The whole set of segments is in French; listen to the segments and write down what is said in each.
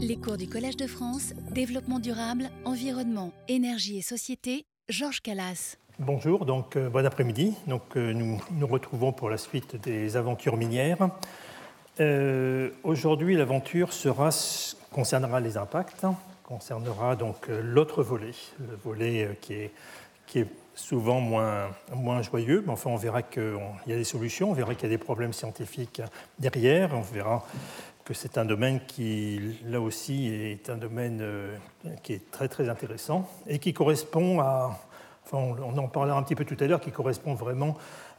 Les cours du Collège de France, Développement durable, Environnement, Énergie et Société, Georges Calas. Bonjour, donc euh, bon après-midi. Donc euh, nous nous retrouvons pour la suite des aventures minières. Euh, Aujourd'hui, l'aventure concernera les impacts, concernera donc l'autre volet, le volet qui est, qui est souvent moins, moins joyeux, mais enfin on verra qu'il y a des solutions, on verra qu'il y a des problèmes scientifiques derrière, on verra c'est un domaine qui, là aussi, est un domaine euh, qui est très intéressant et qui correspond à, enfin on en parlera un petit peu tout à l'heure, qui correspond vraiment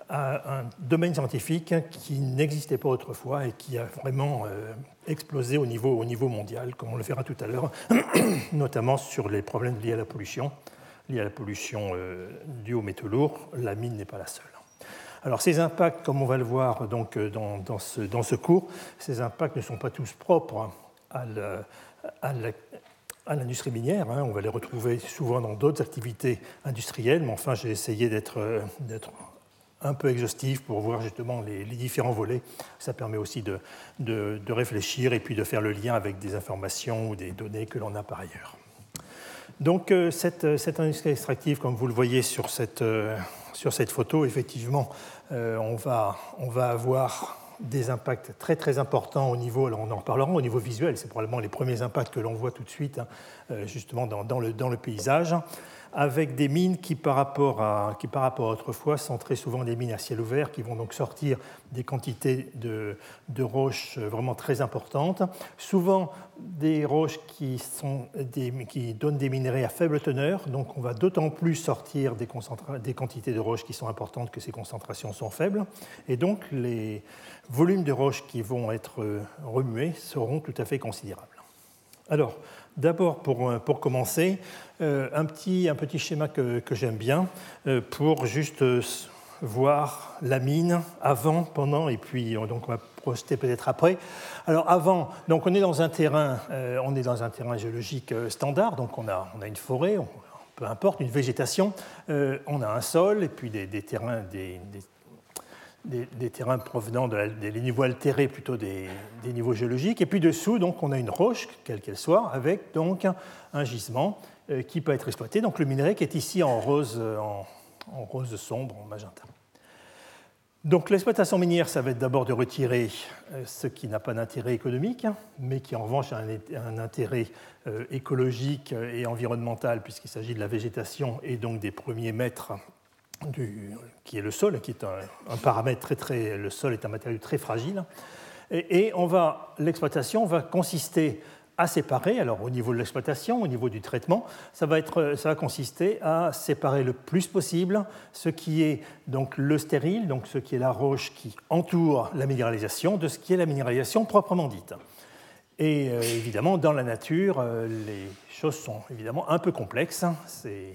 à un domaine scientifique qui n'existait pas autrefois et qui a vraiment euh, explosé au niveau, au niveau mondial, comme on le verra tout à l'heure, notamment sur les problèmes liés à la pollution, liés à la pollution euh, due aux métaux lourds. La mine n'est pas la seule. Alors ces impacts, comme on va le voir euh, dans, ce, cours, ces impacts ne sont pas tous propres à l'industrie minière. Hein. On va les retrouver souvent dans d'autres activités industrielles, mais enfin j'ai essayé d'être un peu exhaustif pour voir justement les, différents volets. Ça permet aussi de, réfléchir et puis de faire le lien avec des informations ou des données que l'on a par ailleurs. Donc euh, cette, cette, industrie extractive, comme vous le voyez sur cette, euh, sur cette photo, effectivement, euh, on, va, on va avoir des impacts très très importants au niveau, alors on en reparlera, au niveau visuel, c'est probablement les premiers impacts que l'on voit tout de suite, hein, justement dans, le, dans le paysage avec des mines qui par, rapport à, qui, par rapport autrefois, sont très souvent des mines à ciel ouvert, qui vont donc sortir des quantités de, de roches vraiment très importantes. Souvent des roches qui, sont des, qui donnent des minerais à faible teneur, donc on va d'autant plus sortir des, des quantités de roches qui sont importantes que ces concentrations sont faibles. Et donc les volumes de roches qui vont être remués seront tout à fait considérables. Alors, D'abord, pour, pour, commencer, euh, un, petit, schéma que, j'aime bien euh, pour juste euh, voir la mine avant, pendant et puis donc on va projeter peut-être après. Alors avant, donc on est dans un terrain, on est dans un terrain géologique standard, donc on a, une forêt, peu importe, une végétation, on a un sol et puis des, terrains, des des, terrains provenant des niveaux altérés plutôt des, niveaux géologiques. Et puis dessous, donc, on a une roche, quelle qu'elle soit, avec donc un gisement euh, qui peut être exploité. Donc le minerai qui est ici en rose, euh, en, rose sombre, en magenta. Donc l'exploitation minière, ça va être d'abord de retirer euh, ce qui n'a pas d'intérêt économique, mais qui en revanche a un, intérêt écologique et environnemental, puisqu'il s'agit de la végétation et donc des premiers mètres qui est le sol, qui est un, paramètre très, très. Le sol est un matériau très fragile. Et, on va, l'exploitation va consister à séparer, alors au niveau de l'exploitation, au niveau du traitement, ça va, être, ça va consister à séparer le plus possible ce qui est donc le stérile, donc ce qui est la roche qui entoure la minéralisation, de ce qui est la minéralisation proprement dite. Et euh, évidemment, dans la nature, euh, les choses sont évidemment un peu complexes. C'est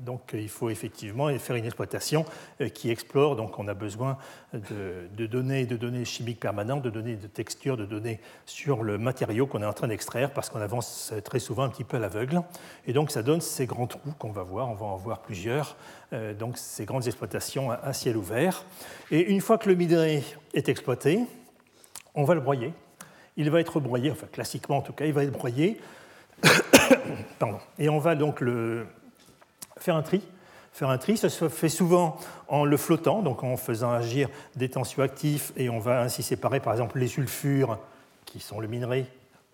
donc il faut effectivement faire une exploitation euh, qui explore. Donc on a besoin de, données, de données chimiques permanentes, de données de texture, de données sur le matériau qu'on est en train d'extraire parce qu'on avance très souvent un petit peu à l'aveugle. Et donc ça donne ces grands trous qu'on va voir. On va en voir plusieurs. Euh, donc ces grandes exploitations à ciel ouvert. Et une fois que le minerai est exploité, on va le broyer. Il va être broyé, enfin classiquement en tout cas, il va être broyé. Pardon. Et on va donc le, faire un tri. Faire un tri, ça se fait souvent en le flottant, donc en faisant agir des tensioactifs, et on va ainsi séparer par exemple les sulfures, qui sont le minerai,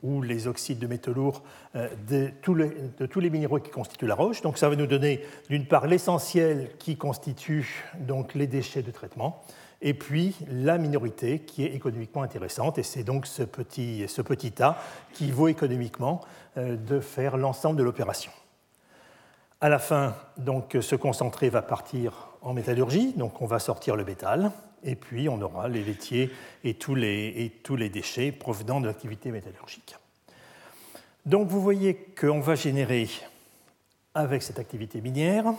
ou les oxydes de métaux lourds euh, de tous, les, minéraux qui constituent la roche. Donc ça va nous donner d'une part l'essentiel qui constitue donc les déchets de traitement, et puis la minorité qui est économiquement intéressante, et c'est donc ce petit, ce tas qui vaut économiquement euh, de faire l'ensemble de l'opération. À la fin, donc, ce concentré va partir en métallurgie, donc on va sortir le métal, et puis on aura les laitiers et tous les, tous les déchets provenant de l'activité métallurgique. Donc vous voyez qu'on va générer, avec cette activité minière,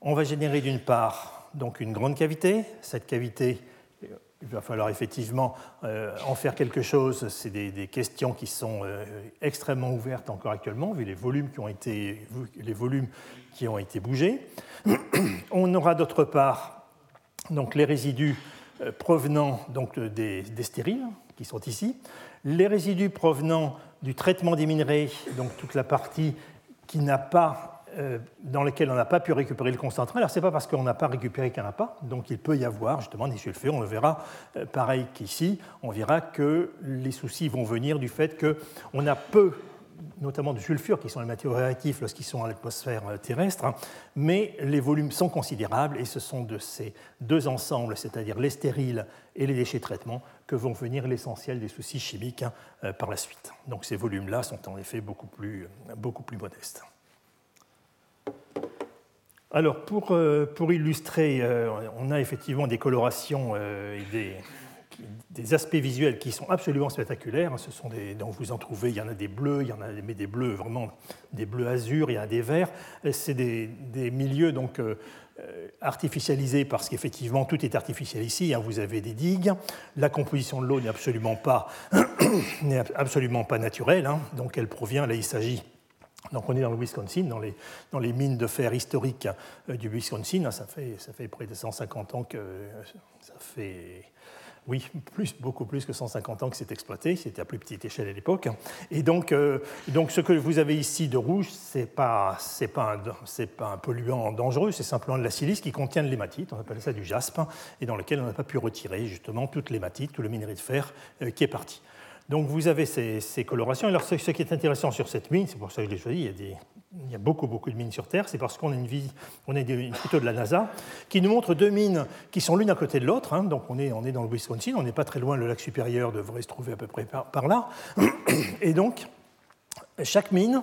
on va générer d'une part donc une grande cavité. Cette cavité, il va falloir effectivement euh, en faire quelque chose. C'est des, des, questions qui sont euh, extrêmement ouvertes encore actuellement, vu les volumes qui ont été, les volumes qui ont été bougés. On aura d'autre part donc, les résidus euh, provenant donc, des, des, stériles qui sont ici, les résidus provenant du traitement des minerais, donc toute la partie qui n'a pas, dans laquelle on n'a pas pu récupérer le concentrat. Alors, ce n'est pas parce qu'on n'a pas récupéré qu'il n'y en a pas. Donc, il peut y avoir justement des sulfures. On le verra euh, pareil qu'ici. On verra que les soucis vont venir du fait qu'on a peu notamment du sulfure, qui sont les matériaux réactifs lorsqu'ils sont dans l'atmosphère euh, terrestre, hein. mais les volumes sont considérables et ce sont de ces deux ensembles, c'est-à-dire les stériles et les déchets de traitement, que vont venir l'essentiel des soucis chimiques hein, euh, par la suite. Donc ces volumes-là sont en effet beaucoup plus modestes. Alors, pour, euh, pour illustrer, on a effectivement des colorations et des, des aspects visuels qui sont absolument spectaculaires. Ce sont des, dont vous en trouvez, il y en a des bleus, il y en a mais des bleus vraiment des bleus azur, il y en a des verts. C'est des, milieux donc euh, artificialisés parce qu'effectivement tout est artificiel ici. Hein. Vous avez des digues, la composition de l'eau n'est absolument pas absolument pas naturelle. Hein. Donc elle provient là il s'agit donc on est dans le Wisconsin, dans les, dans les mines de fer historiques euh, du Wisconsin. Ça fait, ça fait près de 150 ans que ça fait oui, beaucoup plus que 150 ans que c'est exploité, c'était à plus petite échelle à l'époque. Et donc, euh, donc, ce que vous avez ici de rouge, ce n'est pas, pas, pas un polluant dangereux, c'est simplement de la silice qui contient de l'hématite, on appelle ça du jaspe, et dans lequel on n'a pas pu retirer justement toute l'hématite, tout le minerai de fer euh, qui est parti. Donc vous avez ces, colorations. Alors ce, qui est intéressant sur cette mine, c'est pour ça que je l'ai choisi, il y, a beaucoup, beaucoup de mines sur Terre, c'est parce qu'on a une, on a une photo de la NASA qui nous montre deux mines qui sont l'une à côté de l'autre. Hein. donc on est, on est dans le Wisconsin, on n'est pas très loin, le lac supérieur devrait se trouver à peu près par là. Et donc chaque mine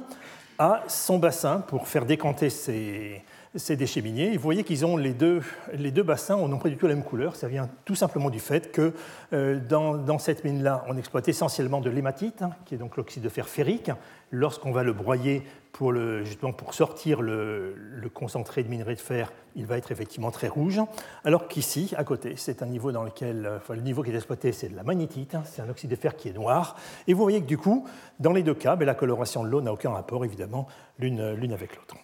a son bassin pour faire décanter ses, ces déchets miniers. vous voyez qu'ils ont les deux, les deux bassins n'ont pas du tout la même couleur. Ça vient tout simplement du fait que euh, dans, cette mine-là, on exploite essentiellement de l'hématite, hein, qui est donc l'oxyde de fer ferrique. Lorsqu'on va le broyer pour, le, justement pour sortir le, concentré de minerai de fer, il va être effectivement très rouge. Alors qu'ici, à côté, c'est un niveau dans lequel, enfin, le niveau qui est exploité, c'est de la magnétite, hein, c'est un oxyde de fer qui est noir. Et vous voyez que du coup, dans les deux cas, ben, la coloration de l'eau n'a aucun rapport évidemment l'une avec l'autre.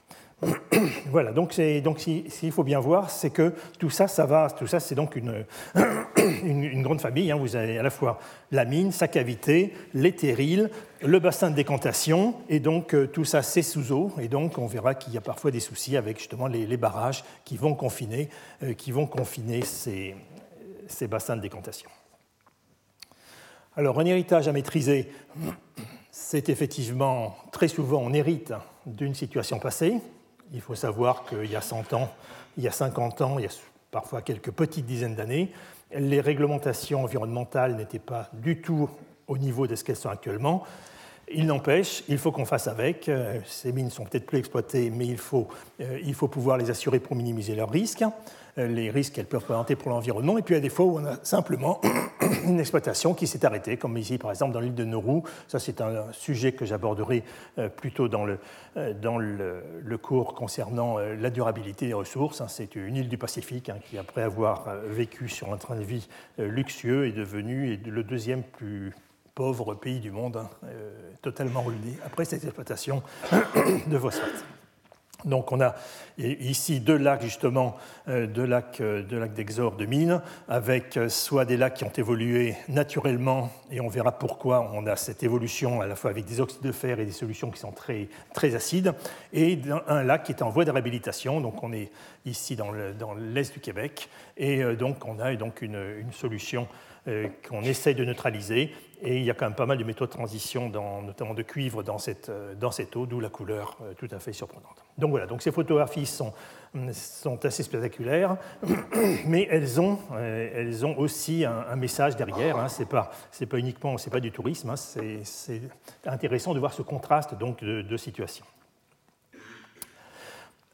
voilà, donc, donc s'il faut bien voir, c'est que tout ça, ça va, tout ça, c'est donc une, grande famille. Hein. Vous avez à la fois la mine, sa cavité, les terrils, le bassin de décantation, et donc euh, tout ça, c'est sous eau. Et donc, on verra qu'il y a parfois des soucis avec justement les, barrages qui vont confiner, euh, qui vont confiner ces bassins de décantation. Alors, un héritage à maîtriser, c'est effectivement très souvent on hérite d'une situation passée. Il faut savoir qu'il y a 100 ans, il y a 50 ans, il y a parfois quelques petites dizaines d'années, les réglementations environnementales n'étaient pas du tout au niveau de ce qu'elles sont actuellement. Il n'empêche, il faut qu'on fasse avec. Euh, ces mines sont peut-être plus exploitées, mais il faut, euh, il faut pouvoir les assurer pour minimiser leurs risques. Euh, les risques qu'elles peuvent présenter pour l'environnement. Et puis a des fois où on a simplement une exploitation qui s'est arrêtée, comme ici par exemple dans l'île de Nauru. Ça c'est un sujet que j'aborderai plutôt dans le, dans le, cours concernant la durabilité des ressources. Hein. C'est une île du Pacifique hein, qui, après avoir vécu sur un train de vie luxueux, est devenue le deuxième plus pauvre pays du monde, hein, totalement ruiné après cette exploitation de phosphate. Donc on a ici deux lacs justement, euh, deux lacs, euh, deux lacs d'Exor de mine, avec euh, soit des lacs qui ont évolué naturellement, et on verra pourquoi on a cette évolution à la fois avec des oxydes de fer et des solutions qui sont très, très acides, et un lac qui est en voie de réhabilitation, donc on est ici dans l'est du Québec, et donc on a donc une solution qu'on essaye de neutraliser et il y a quand même pas mal de métaux de transition, notamment de cuivre, dans cette, euh, dans cette eau, d'où la couleur euh, tout à fait surprenante. Donc voilà, donc ces photographies sont, assez spectaculaires, mais elles ont, euh, elles ont aussi un, message derrière. Hein. Ce n'est pas, pas uniquement, c'est pas du tourisme, hein. c'est intéressant de voir ce contraste donc, de, de situation.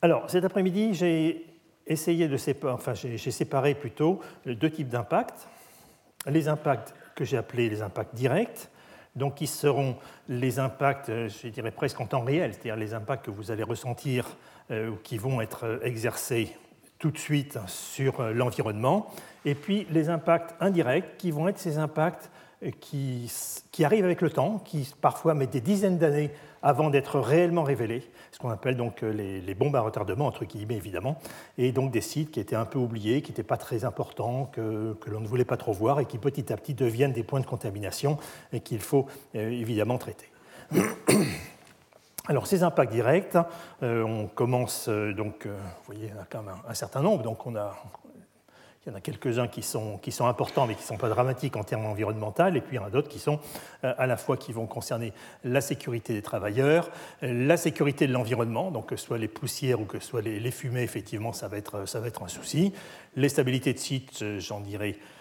Alors, cet après-midi, j'ai essayé de séparer, enfin, j'ai séparé plutôt deux types d'impacts. Les impacts que j'ai appelés les impacts directs, donc qui seront les impacts, euh, je dirais presque en temps réel, c'est-à-dire les impacts que vous allez ressentir euh, ou qui vont être euh, exercés tout de suite sur l'environnement, et puis les impacts indirects qui vont être ces impacts qui, qui arrivent avec le temps, qui parfois mettent des dizaines d'années avant d'être réellement révélés, ce qu'on appelle donc euh, les, bombes à retardement, entre guillemets évidemment, et donc des sites qui étaient un peu oubliés, qui n'étaient pas très importants, que, l'on ne voulait pas trop voir et qui petit à petit deviennent des points de contamination et qu'il faut euh, évidemment traiter. Alors ces impacts directs, on commence donc, vous voyez, il y en a quand même un, certain nombre, donc on a il y en a quelques-uns qui sont, qui sont importants mais qui ne sont pas dramatiques en termes environnementaux, et puis il y en a d'autres qui sont euh, à la fois qui vont concerner la sécurité des travailleurs, la sécurité de l'environnement, donc que ce soit les poussières ou que ce soit les, fumées, effectivement, ça va, être, ça va être un souci. Les stabilités de site, j'en dirais euh,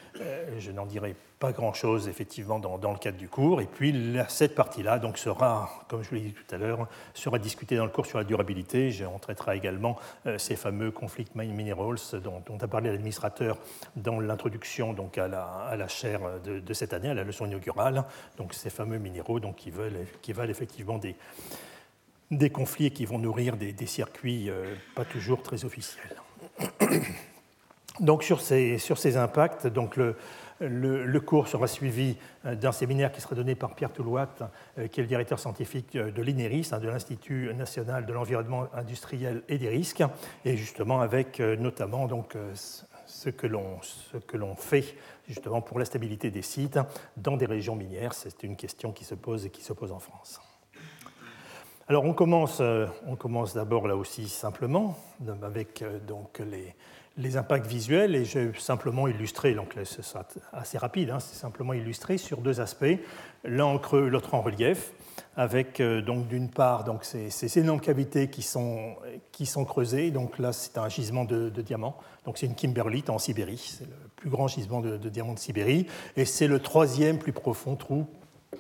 je n'en dirai pas grand-chose effectivement dans, le cadre du cours. Et puis cette partie-là donc sera, comme je l'ai dit tout à l'heure, sera discutée dans le cours sur la durabilité. On traitera également euh, ces fameux conflict minerals dont, dont a parlé l'administrateur dans l'introduction donc à la, à la chaire de, cette année, à la leçon inaugurale. Donc ces fameux minéraux donc, qui, veulent, qui valent effectivement des, des conflits qui vont nourrir des, circuits euh, pas toujours très officiels. Donc sur ces, sur ces impacts, donc le, le, cours sera suivi euh, d'un séminaire qui sera donné par Pierre Toulouat, euh, qui est le directeur scientifique euh, de l'INERIS, hein, de l'Institut national de l'environnement industriel et des risques, et justement avec notamment donc, ce que l'on fait justement pour la stabilité des sites dans des régions minières. C'est une question qui se pose et qui se pose en France. Alors on commence, on commence d'abord là aussi simplement avec donc les, les impacts visuels et j'ai simplement illustré, donc c'est assez rapide, hein, c'est simplement illustré sur deux aspects, l'un en creux, l'autre en relief, avec euh, donc d'une part donc ces, ces, énormes cavités qui sont, qui sont creusées, donc là c'est un gisement de, diamants, donc c'est une kimberlite en Sibérie, c'est le plus grand gisement de, de diamants de Sibérie, et c'est le troisième plus profond trou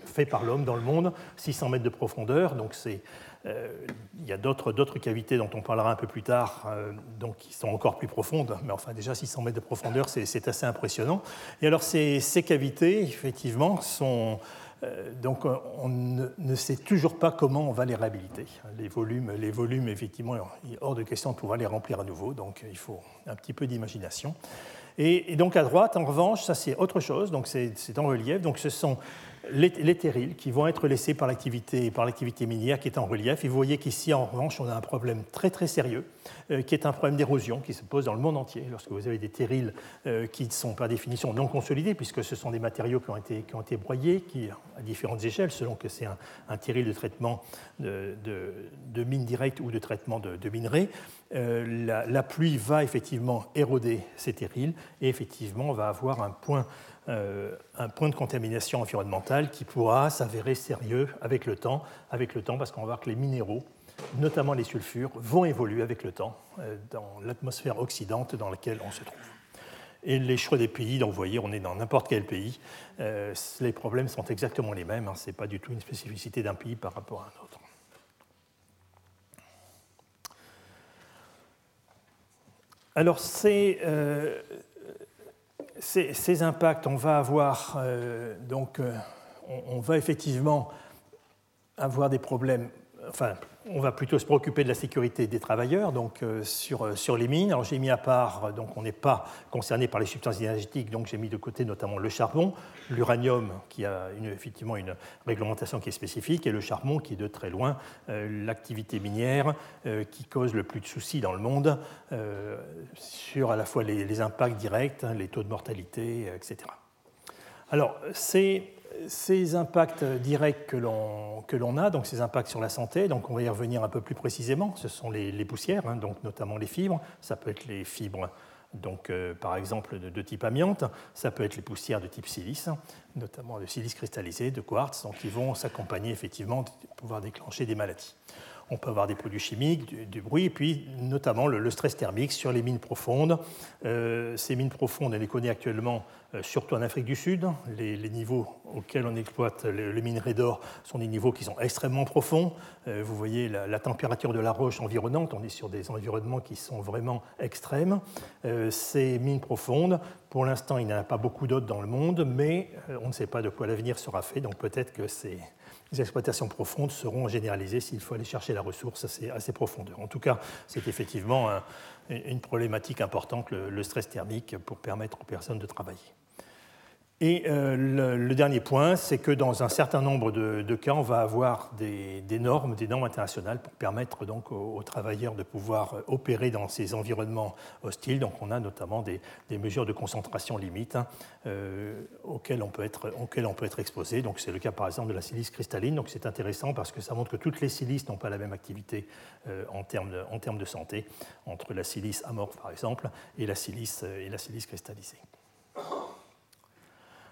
fait par l'homme dans le monde, 600 mètres de profondeur, donc c'est il y a d'autres cavités dont on parlera un peu plus tard, euh, donc qui sont encore plus profondes, mais enfin déjà 600 mètres de profondeur, c'est assez impressionnant. Et alors ces, cavités, effectivement, sont... Euh, donc on ne, sait toujours pas comment on va les réhabiliter. Les volumes, les volumes, effectivement, il est hors de question de pouvoir les remplir à nouveau, donc il faut un petit peu d'imagination. Et, et, donc à droite, en revanche, ça c'est autre chose, donc c'est en relief, donc ce sont les, terrils qui vont être laissés par l'activité minière qui est en relief. Vous voyez qu'ici, en revanche, on a un problème très très sérieux, euh, qui est un problème d'érosion qui se pose dans le monde entier lorsque vous avez des terrils euh, qui sont par définition non consolidés, puisque ce sont des matériaux qui ont été, broyés, à différentes échelles, selon que c'est un, terril de traitement de, de, mine directe ou de traitement de, minerais, euh, la, la, pluie va effectivement éroder ces terrils et effectivement on va avoir un point un point de contamination environnementale qui pourra s'avérer sérieux avec le temps, avec le temps parce qu'on va voir que les minéraux, notamment les sulfures, vont évoluer avec le temps euh, dans l'atmosphère oxydante dans laquelle on se trouve. Et les choix des pays, donc vous voyez, on est dans n'importe quel pays, euh, les problèmes sont exactement les mêmes, hein, ce n'est pas du tout une spécificité d'un pays par rapport à un autre. Alors, c'est ces, impacts, on va avoir euh, donc, euh, on, va effectivement avoir des problèmes. Enfin, on va plutôt se préoccuper de la sécurité des travailleurs donc, euh, sur, sur les mines. J'ai mis à part, donc on n'est pas concerné par les substances énergétiques, donc j'ai mis de côté notamment le charbon, l'uranium qui a effectivement une réglementation qui est spécifique, et le charbon qui est de très loin euh, l'activité minière euh, qui cause le plus de soucis dans le monde sur à la fois les, les impacts directs, hein, les taux de mortalité, etc. Alors c'est ces impacts directs que l'on a, donc ces impacts sur la santé, donc on va y revenir un peu plus précisément, ce sont les, poussières, hein, donc notamment les fibres, ça peut être les fibres donc, euh, par exemple de, type amiante, ça peut être les poussières de type silice, notamment de silice cristallisé, de quartz, donc qui vont s'accompagner effectivement de pouvoir déclencher des maladies. On peut avoir des produits chimiques, du, bruit, et puis notamment le, stress thermique sur les mines profondes. Euh, ces mines profondes, on les connaît actuellement euh, surtout en Afrique du Sud. Les, niveaux auxquels on exploite les, minerais d'or sont des niveaux qui sont extrêmement profonds. Euh, vous voyez la, température de la roche environnante, on est sur des environnements qui sont vraiment extrêmes. ces mines profondes, pour l'instant, il n'y en a pas beaucoup d'autres dans le monde, mais on ne sait pas de quoi l'avenir sera fait, donc peut-être que c'est les exploitations profondes seront généralisées s'il faut aller chercher la ressource à ces, profondeurs. En tout cas, c'est effectivement une problématique importante, le, stress thermique, pour permettre aux personnes de travailler. Et euh, le, dernier point, c'est que dans un certain nombre de, cas, on va avoir des, normes, des normes internationales pour permettre donc aux, travailleurs de pouvoir opérer dans ces environnements hostiles. Donc on a notamment des, mesures de concentration limite hein, euh, auxquelles, on peut être, exposé. Donc c'est le cas par exemple de la silice cristalline. Donc c'est intéressant parce que ça montre que toutes les silices n'ont pas la même activité euh, en, termes de, santé entre la silice amorphe par exemple et la silice cristallisée.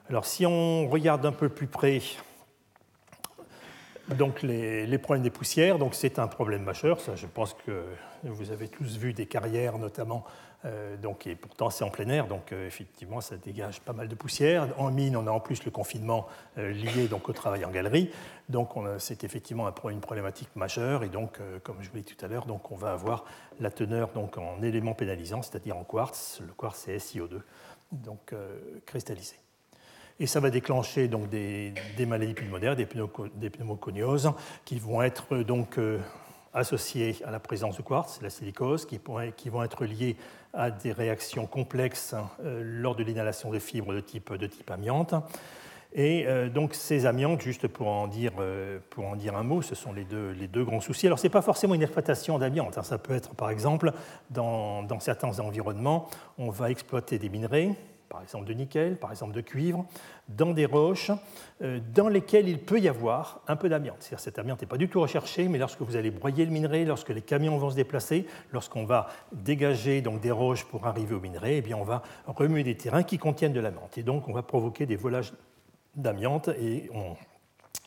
Alors si on regarde un peu plus près donc les, problèmes des poussières, donc c'est un problème majeur. Ça, je pense que vous avez tous vu des carrières, notamment, euh, donc, et pourtant c'est en plein air, donc euh, effectivement ça dégage pas mal de poussière. En mine, on a en plus le confinement euh, lié donc au travail en galerie, donc c'est effectivement une problématique majeure. Et donc, comme je vous l'ai dit tout à l'heure, donc on va avoir la teneur donc en éléments pénalisants, c'est-à-dire en quartz. Le quartz c'est SiO2, donc cristallisé. Et ça va déclencher donc des, maladies pulmonaires, des, pneumoconioses, qui vont être donc euh, associées à la présence de quartz, la silicose, qui, qui, vont être liées à des réactions complexes euh, lors de l'inhalation de fibres de type, amiante. Et euh, donc ces amiantes, juste pour en dire, pour en dire un mot, ce sont les deux, les deux grands soucis. Alors ce n'est pas forcément une exploitation d'amiante, hein. ça peut être par exemple dans, dans, certains environnements, on va exploiter des minerais par exemple de nickel, par exemple de cuivre, dans des roches euh, dans lesquelles il peut y avoir un peu d'amiante. C'est-à-dire cette amiante n'est pas du tout recherchée, mais lorsque vous allez broyer le minerai, lorsque les camions vont se déplacer, lorsqu'on va dégager donc des roches pour arriver au minerai, eh bien on va remuer des terrains qui contiennent de l'amiante. Et donc on va provoquer des volages d'amiante et on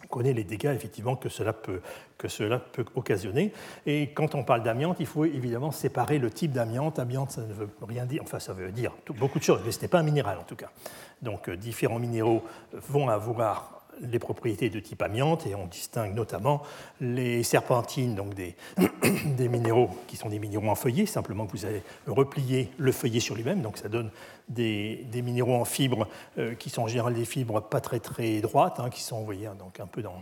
connaît les dégâts effectivement que cela, peut, que cela peut occasionner. Et quand on parle d'amiante, il faut évidemment séparer le type d'amiante. Amiante, ça ne veut rien dire, enfin ça veut dire beaucoup de choses, mais ce n'est pas un minéral en tout cas. Donc euh, différents minéraux vont avoir les propriétés de type amiante, et on distingue notamment les serpentines, donc des, minéraux qui sont des minéraux en feuillet, simplement que vous allez replier le feuillet sur lui-même, donc ça donne des, minéraux en fibres euh, qui sont en général des fibres pas très très droites, hein, qui sont, vous donc un peu dans,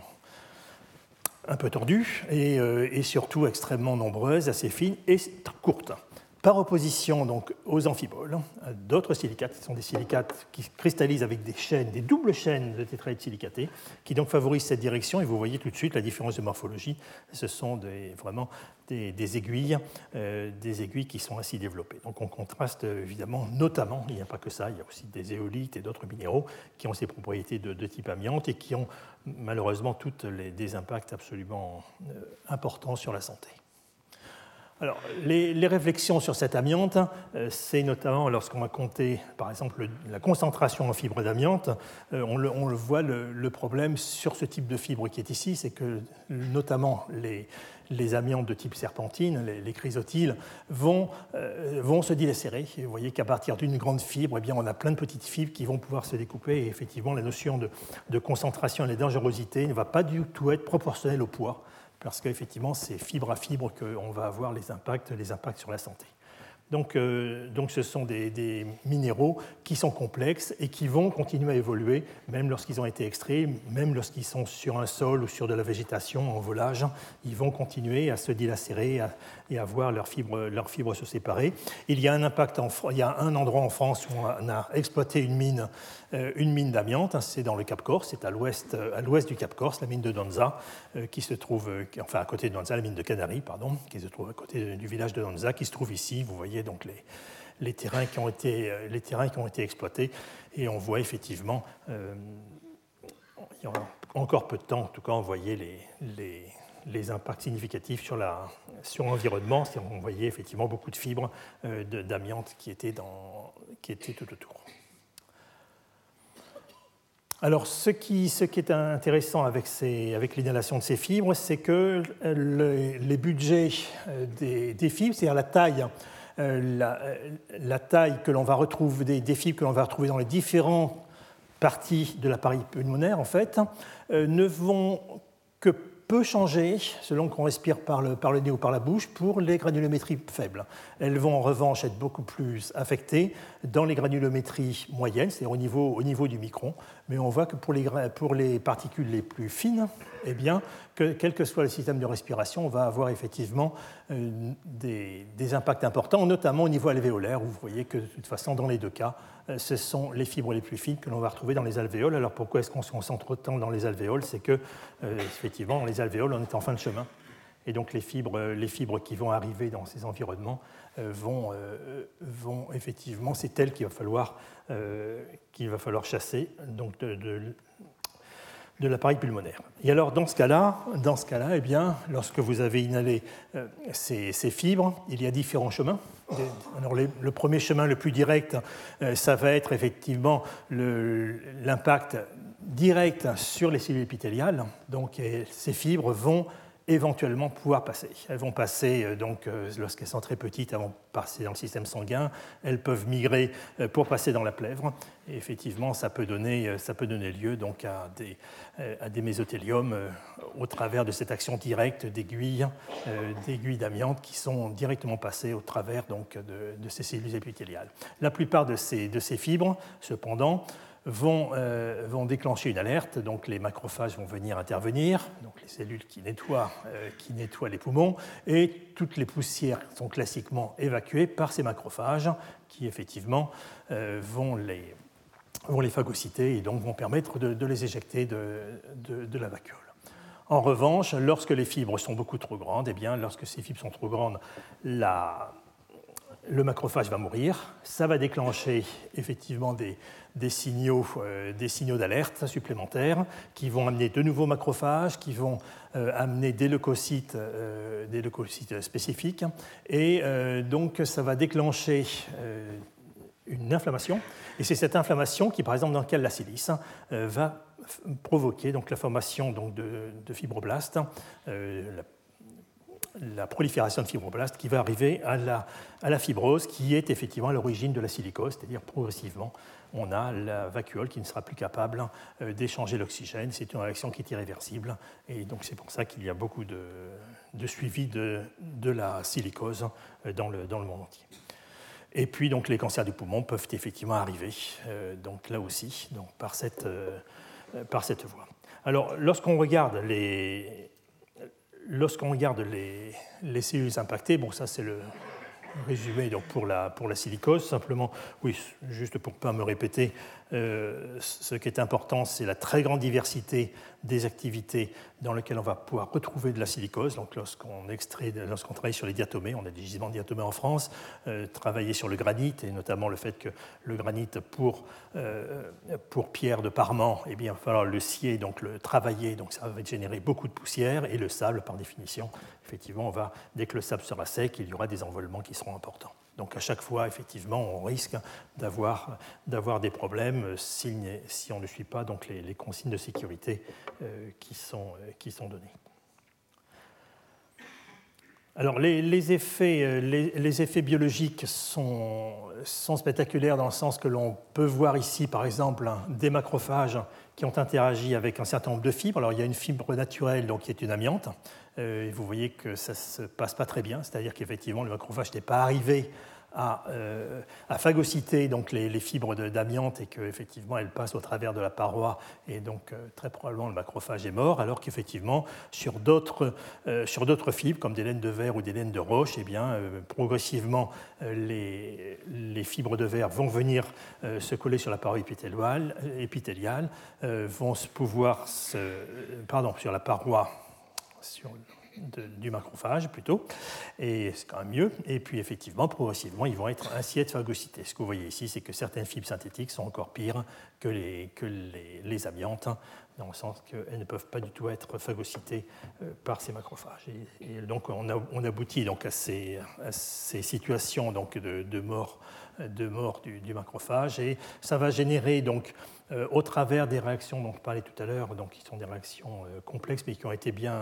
un peu tordues et, euh, et, surtout extrêmement nombreuses, assez fines et courtes par opposition donc, aux amphiboles, d'autres silicates, qui sont des silicates qui cristallisent avec des chaînes, des doubles chaînes de tétraèdres silicatés, qui donc favorisent cette direction. Et vous voyez tout de suite la différence de morphologie. Ce sont vraiment des, aiguilles, euh, des aiguilles qui sont ainsi développées. Donc on contraste évidemment, notamment, il n'y a pas que ça, il y a aussi des éolites et d'autres minéraux qui ont ces propriétés de, type amiante et qui ont malheureusement toutes les, des impacts absolument euh, importants sur la santé. Alors, les, réflexions sur cette amiante, euh, c'est notamment lorsqu'on va compter, par exemple, la concentration en fibres d'amiante, euh, on, le, voit, le, problème sur ce type de fibre qui est ici, c'est que notamment les, amiantes de type serpentine, les, chrysotyles, vont, euh, vont se dilacérer. vous voyez qu'à partir d'une grande fibre, eh bien, on a plein de petites fibres qui vont pouvoir se découper. Et effectivement, la notion de, de concentration et de dangerosité ne va pas du tout être proportionnelle au poids parce qu'effectivement, c'est fibre à fibre qu'on va avoir les impacts, les impacts sur la santé. Donc, euh, donc ce sont des, minéraux qui sont complexes et qui vont continuer à évoluer, même lorsqu'ils ont été extraits, même lorsqu'ils sont sur un sol ou sur de la végétation en volage, ils vont continuer à se dilacérer et à voir leurs fibres, se séparer. Il y a un impact il y a un endroit en France où on a exploité une mine euh, mine d'amiante, hein, c'est dans le Cap Corse, c'est à l'ouest, euh, à l'ouest du Cap Corse, la mine de Donza, euh, qui se trouve, enfin à côté de Donza, la mine de Canaries, pardon, qui se trouve à côté du village de Donza, qui se trouve ici. Vous voyez donc les, terrains qui ont été, les terrains qui ont été exploités, et on voit effectivement, il y a encore peu de temps, en tout cas, on voyait les, les impacts significatifs sur, la, sur l'environnement. On voyait effectivement beaucoup de fibres d'amiante qui, étaient qui étaient tout autour. Alors, ce qui, ce qui, est intéressant avec, avec l'inhalation de ces fibres, c'est que les budgets euh, des, fibres, c'est-à-dire la taille, euh, la, taille que l'on va retrouver des, des, fibres que l'on va retrouver dans les différentes parties de l'appareil pulmonaire, en fait, euh, ne vont peut changer selon qu'on respire par le, par le nez ou par la bouche pour les granulométries faibles. Elles vont en revanche être beaucoup plus affectées dans les granulométries moyennes, c'est-à-dire au niveau, au niveau du micron. Mais on voit que pour les, pour les particules les plus fines, eh bien, que, quel que soit le système de respiration, on va avoir effectivement euh, des, des, impacts importants, notamment au niveau alvéolaire, où vous voyez que de toute façon, dans les deux cas, ce sont les fibres les plus fines que l'on va retrouver dans les alvéoles. Alors pourquoi est-ce qu'on se concentre autant dans les alvéoles? C'est que, effectivement, dans les alvéoles, on est en fin de chemin. Et donc les fibres, les fibres qui vont arriver dans ces environnements vont, vont effectivement, c'est elles qu'il va falloir, qu'il va falloir chasser donc de, de l'appareil pulmonaire. Et alors dans ce cas-là, cas-là, eh bien, lorsque vous avez inhalé euh, ces, fibres, il y a différents chemins. Alors le premier chemin le plus direct, euh, ça va être effectivement l'impact direct sur les cellules épithéliales. Donc ces fibres vont éventuellement pouvoir passer. Elles vont passer, euh, donc, euh, lorsqu'elles sont très petites, elles vont passer dans le système sanguin, elles peuvent migrer euh, pour passer dans la plèvre, effectivement, ça peut donner, ça peut donner lieu donc, à, des, à des mésothéliums au travers de cette action directe d'aiguilles d'aiguilles d'amiante qui sont directement passées au travers donc, de, de ces cellules épithéliales. La plupart de ces, de ces fibres, cependant, vont, euh, vont, déclencher une alerte, donc les macrophages vont venir intervenir, donc les cellules qui nettoient, euh, qui nettoient les poumons, et toutes les poussières sont classiquement évacuées par ces macrophages qui effectivement euh, vont, les, vont les phagocyter et donc vont permettre de, les éjecter de, de, la vacuole. En revanche, lorsque les fibres sont beaucoup trop grandes, et eh bien, lorsque ces fibres sont trop grandes, la, le macrophage va mourir. Ça va déclencher effectivement des, euh, des signaux d'alerte supplémentaires qui vont amener de nouveaux macrophages, qui vont euh, amener des leucocytes, euh, des leucocytes spécifiques. Et donc, ça va déclencher une inflammation. Et c'est cette inflammation qui, par exemple, dans le cas de la silice, va provoquer donc, la formation donc, de, fibroblastes, la la prolifération de fibroblastes qui va arriver à la, fibrose, qui est effectivement à l'origine de la silicose, c'est-à-dire progressivement, on a la vacuole qui ne sera plus capable euh, d'échanger l'oxygène. C'est une réaction qui est irréversible, et donc c'est pour ça qu'il y a beaucoup de, suivi de, de, la silicose euh, dans le, dans le monde entier. Et puis donc les cancers du poumon peuvent effectivement arriver, euh, donc là aussi, donc par cette, par cette voie. Alors lorsqu'on regarde les, lorsqu'on regarde les, les, cellules impactées, bon, ça c'est le résumé donc pour, la, pour la silicose, simplement, oui, juste pour ne pas me répéter, euh, ce qui est important, c'est la très grande diversité des activités dans lesquelles on va pouvoir retrouver de la silicose. Donc, lorsqu'on extrait, lorsqu'on travaille sur les diatomées, on a des gisements de diatomées en France, euh, travailler sur le granit et notamment le fait que le granit pour, euh, pour pierre de parement, eh bien, il va falloir le scier, donc le travailler, donc ça va générer beaucoup de poussière et le sable, par définition, effectivement, on va, dès que le sable sera sec, il y aura des envolements qui seront importants. Donc à chaque fois, effectivement, on risque d'avoir, des problèmes si, on ne suit pas donc, les, consignes de sécurité euh, qui, sont, euh, qui sont données. Alors les, effets, euh, effets, biologiques sont, sont, spectaculaires dans le sens que l'on peut voir ici, par exemple, des macrophages qui ont interagi avec un certain nombre de fibres. Alors il y a une fibre naturelle donc, qui est une amiante. et vous voyez que ça ne se passe pas très bien, c'est-à-dire qu'effectivement le macrophage n'est pas arrivé à, euh, phagocyter donc les, fibres d'amiante et qu'effectivement elles passent au travers de la paroi et donc euh, très probablement le macrophage est mort, alors qu'effectivement sur d'autres euh, fibres comme des laines de verre ou des laines de roche, eh bien, progressivement les, les, fibres de verre vont venir se coller sur la paroi épithéliale, épithéliale vont pouvoir se, pardon, sur la paroi du macrophage plutôt, et c'est quand même mieux. Et puis effectivement, progressivement, ils vont être ainsi être phagocytés. Ce que vous voyez ici, c'est que certaines fibres synthétiques sont encore pires que les, que les, les amiantes, dans le sens qu'elles ne peuvent pas du tout être phagocytées euh, par ces macrophages. Et, donc on, on, aboutit donc à ces, ces situations donc de, de mort, de mort du, du, macrophage, et ça va générer donc au travers des réactions dont je parlais tout à l'heure, qui sont des réactions euh, complexes mais qui bien,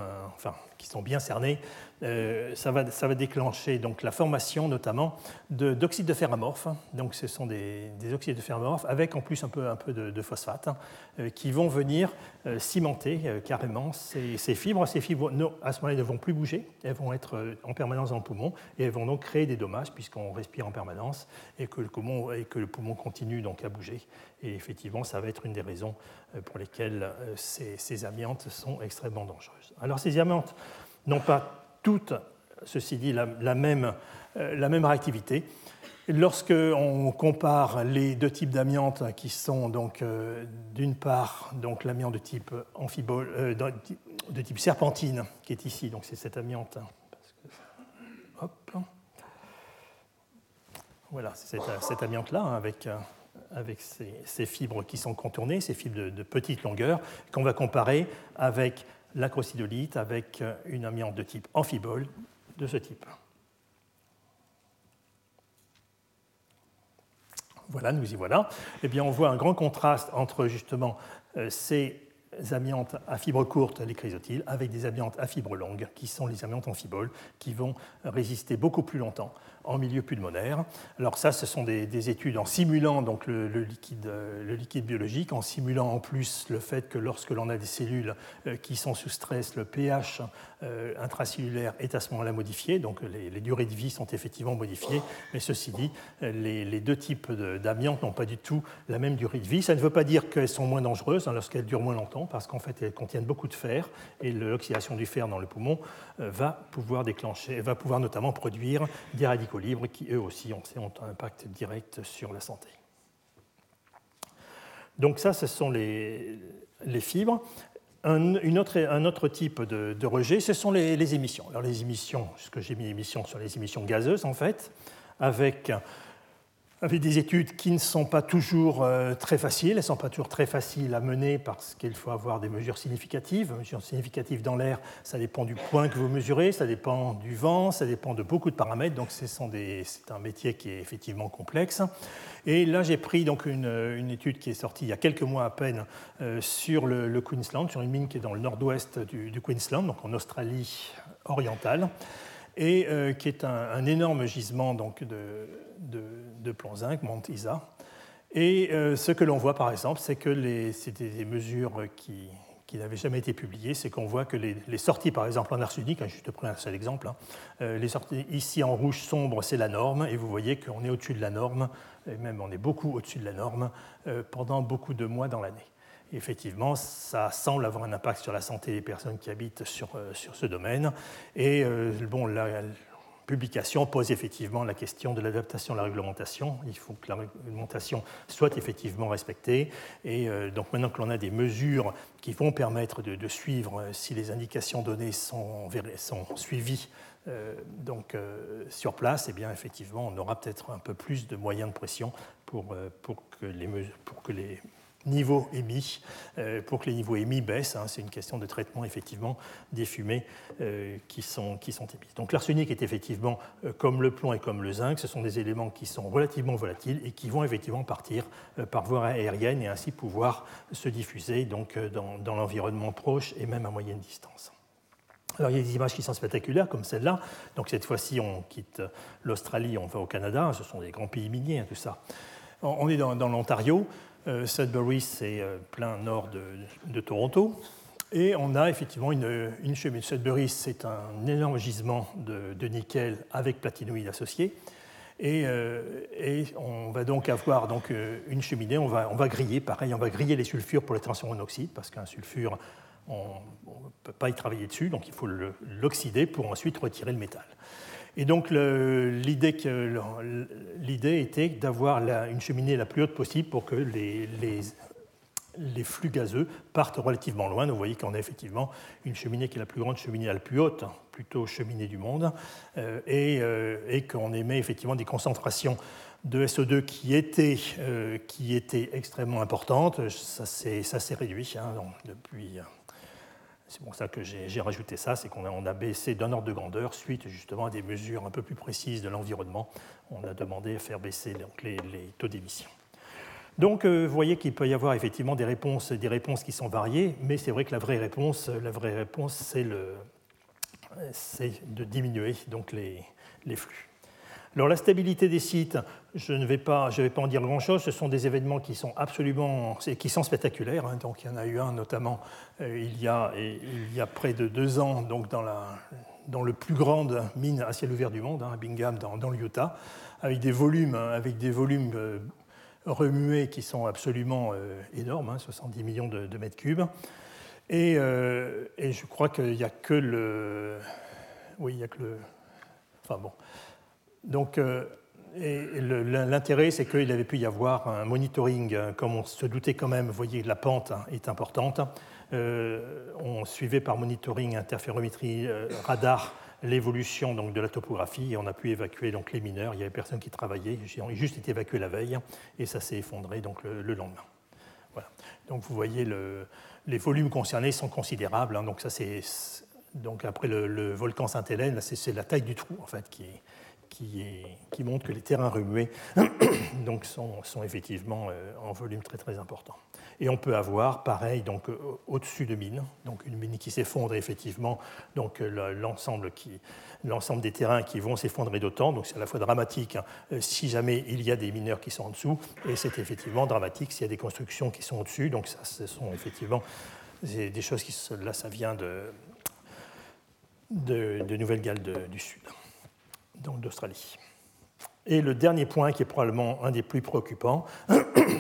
sont bien cernées, euh, ça, va, déclencher la formation notamment d'oxydes de, fer amorphes. Donc ce sont des, oxydes de fer amorphes avec en plus un peu, un peu de, phosphate hein, qui vont venir cimenter carrément ces, fibres. Ces fibres, à ce moment-là, ne vont plus bouger, elles vont être en permanence dans le poumon et elles vont donc créer des dommages puisqu'on respire en permanence et que le poumon, et que le poumon continue donc à bouger. Et effectivement, ça va être une des raisons euh, pour lesquelles euh, ces, amiantes sont extrêmement dangereuses. Alors ces amiantes n'ont pas toutes, ceci dit, la, même, euh, la même réactivité. Lorsqu'on compare les deux types d'amiante qui sont donc d'une part donc l'amiante de type amphibole, de type serpentine qui est ici, donc c'est cette amiante. hop. Voilà, c'est cette, amiante-là hein, avec, avec ces, fibres qui sont contournées, ces fibres de, petite longueur, qu'on va comparer avec l'acrocidolite, avec euh, une amiante de type amphibole de ce type. Voilà, nous y voilà. Eh bien, on voit un grand contraste entre justement euh, ces amiantes à fibres courtes, les chrysotyles, avec des amiantes à fibres longues, qui sont les amiantes amphiboles, qui vont résister beaucoup plus longtemps en milieu pulmonaire. Alors ça, ce sont des, études en simulant donc le, liquide, biologique, en simulant en plus le fait que lorsque l'on a des cellules euh, qui sont sous stress, le pH euh, intracellulaire est à ce moment-là modifié, donc les, durées de vie sont effectivement modifiées. Mais ceci dit, les, deux types d'amiantes n'ont pas du tout la même durée de vie. Ça ne veut pas dire qu'elles sont moins dangereuses hein, lorsqu'elles durent moins longtemps, parce qu'en fait elles contiennent beaucoup de fer et l'oxydation du fer dans le poumon va pouvoir déclencher, va pouvoir notamment produire des radicaux libres qui eux aussi ont, un impact direct sur la santé. Donc ça, ce sont les, fibres. Un, autre, type de, rejet, ce sont les, les, émissions. Alors les émissions, ce que j'ai mis émissions sur les émissions gazeuses en fait, avec avec des études qui ne sont pas toujours euh, très faciles. Elles ne sont pas toujours très faciles à mener parce qu'il faut avoir des mesures significatives. Des mesures significatives dans l'air, ça dépend du point que vous mesurez, ça dépend du vent, ça dépend de beaucoup de paramètres. Donc c'est un métier qui est effectivement complexe. Et là, j'ai pris donc une, étude qui est sortie il y a quelques mois à peine euh, sur le, Queensland, sur une mine qui est dans le nord-ouest du, Queensland, donc en Australie orientale et euh, qui est un, énorme gisement donc, de, de, plomb zinc, Mont Isa. Et euh, ce que l'on voit par exemple, c'est que c'était des mesures qui, n'avaient jamais été publiées, c'est qu'on voit que les, sorties, par exemple en arsenic, je te prends un seul exemple, hein, euh, les sorties ici en rouge sombre, c'est la norme, et vous voyez qu'on est au-dessus de la norme, et même on est beaucoup au-dessus de la norme pendant beaucoup de mois dans l'année effectivement, ça semble avoir un impact sur la santé des personnes qui habitent sur, euh, sur ce domaine. Et euh, bon, la, publication pose effectivement la question de l'adaptation à la réglementation. Il faut que la réglementation soit effectivement respectée. Et euh, donc maintenant que l'on a des mesures qui vont permettre de, suivre si les indications données sont, suivies donc, sur place, eh bien, effectivement, on aura peut-être un peu plus de moyens de pression pour, pour que les niveaux émis, euh, pour que les niveaux émis baissent. Hein, c'est une question de traitement effectivement des fumées euh, qui, sont, qui sont émises. Donc l'arsenic est effectivement, euh, comme le plomb et comme le zinc, ce sont des éléments qui sont relativement volatiles et qui vont effectivement partir par voie aérienne et ainsi pouvoir se diffuser donc, dans, l'environnement proche et même à moyenne distance. Alors, il y a des images qui sont spectaculaires, comme celle-là. Donc, cette fois-ci, on quitte l'Australie, on va au Canada. Ce sont des grands pays miniers, hein, tout ça. On est dans l'Ontario. Euh, Sudbury, c'est euh, plein nord de, Toronto. Et on a effectivement une, une cheminée. Sudbury, c'est un énorme gisement de, nickel avec platinoïdes associés. Et, euh, et, on va donc avoir donc une cheminée, on va, on va griller, pareil, on va griller les sulfures pour les transformer en oxyde, parce qu'un sulfure, on ne peut pas y travailler dessus, donc il faut l'oxyder pour ensuite retirer le métal. Et donc l'idée était d'avoir une cheminée la plus haute possible pour que les, flux gazeux partent relativement loin. vous voyez qu'on a effectivement une cheminée qui est la plus grande cheminée la plus haute, plutôt cheminée du monde, euh, euh, et, qu'on émet effectivement des concentrations de SO2 qui étaient, euh, qui étaient extrêmement importantes. Ça s'est réduit hein, depuis c'est pour ça que j'ai rajouté ça, c'est qu'on a, baissé d'un ordre de grandeur suite justement à des mesures un peu plus précises de l'environnement. On a demandé à faire baisser les, taux d'émission. Donc, euh, vous voyez qu'il peut y avoir effectivement des réponses, des réponses qui sont variées, mais c'est vrai que la vraie réponse, la vraie réponse, c'est de diminuer donc les flux. Alors la stabilité des sites, je ne vais pas, je vais pas en dire grand-chose. Ce sont des événements qui sont absolument, qui sont spectaculaires. Hein. Donc il y en a eu un notamment euh, il, y a, il y a près de deux ans, donc dans la dans le plus grande mine à ciel ouvert du monde, hein, à Bingham, dans, dans l'Utah, avec des volumes, avec des volumes euh, remués qui sont absolument euh, énormes, 70 hein, millions de, mètres cubes. Et, et je crois qu'il n'y a que le, oui, il y a que le, enfin bon, donc, euh, l'intérêt, c'est qu'il avait pu y avoir un monitoring, comme on se doutait quand même, vous voyez, la pente est importante. on suivait par monitoring, interférométrie, radar, l'évolution donc, de la topographie et on a pu évacuer donc, les mineurs. Il y avait personne qui travaillait, ont juste été évacués la veille et ça s'est effondré donc, le, lendemain. Donc vous voyez, le, les volumes concernés sont considérables. Hein. donc après le, volcan Sainte-Hélène, c'est la taille du trou en fait qui, qui, est, qui montre que les terrains remués donc, sont, sont effectivement euh, en volume très très important. Et on peut avoir, pareil, donc euh, au-dessus de mines, donc une mine qui s'effondre effectivement, donc euh, l'ensemble l'ensemble des terrains qui vont s'effondrer d'autant, donc c'est à la fois dramatique hein, si jamais il y a des mineurs qui sont en dessous, et c'est effectivement dramatique s'il y a des constructions qui sont au-dessus, donc ça, ce sont effectivement des choses qui, là, ça vient de, de, Nouvelle-Galles du Sud, d'Australie. Et le dernier point, qui est probablement un des plus préoccupants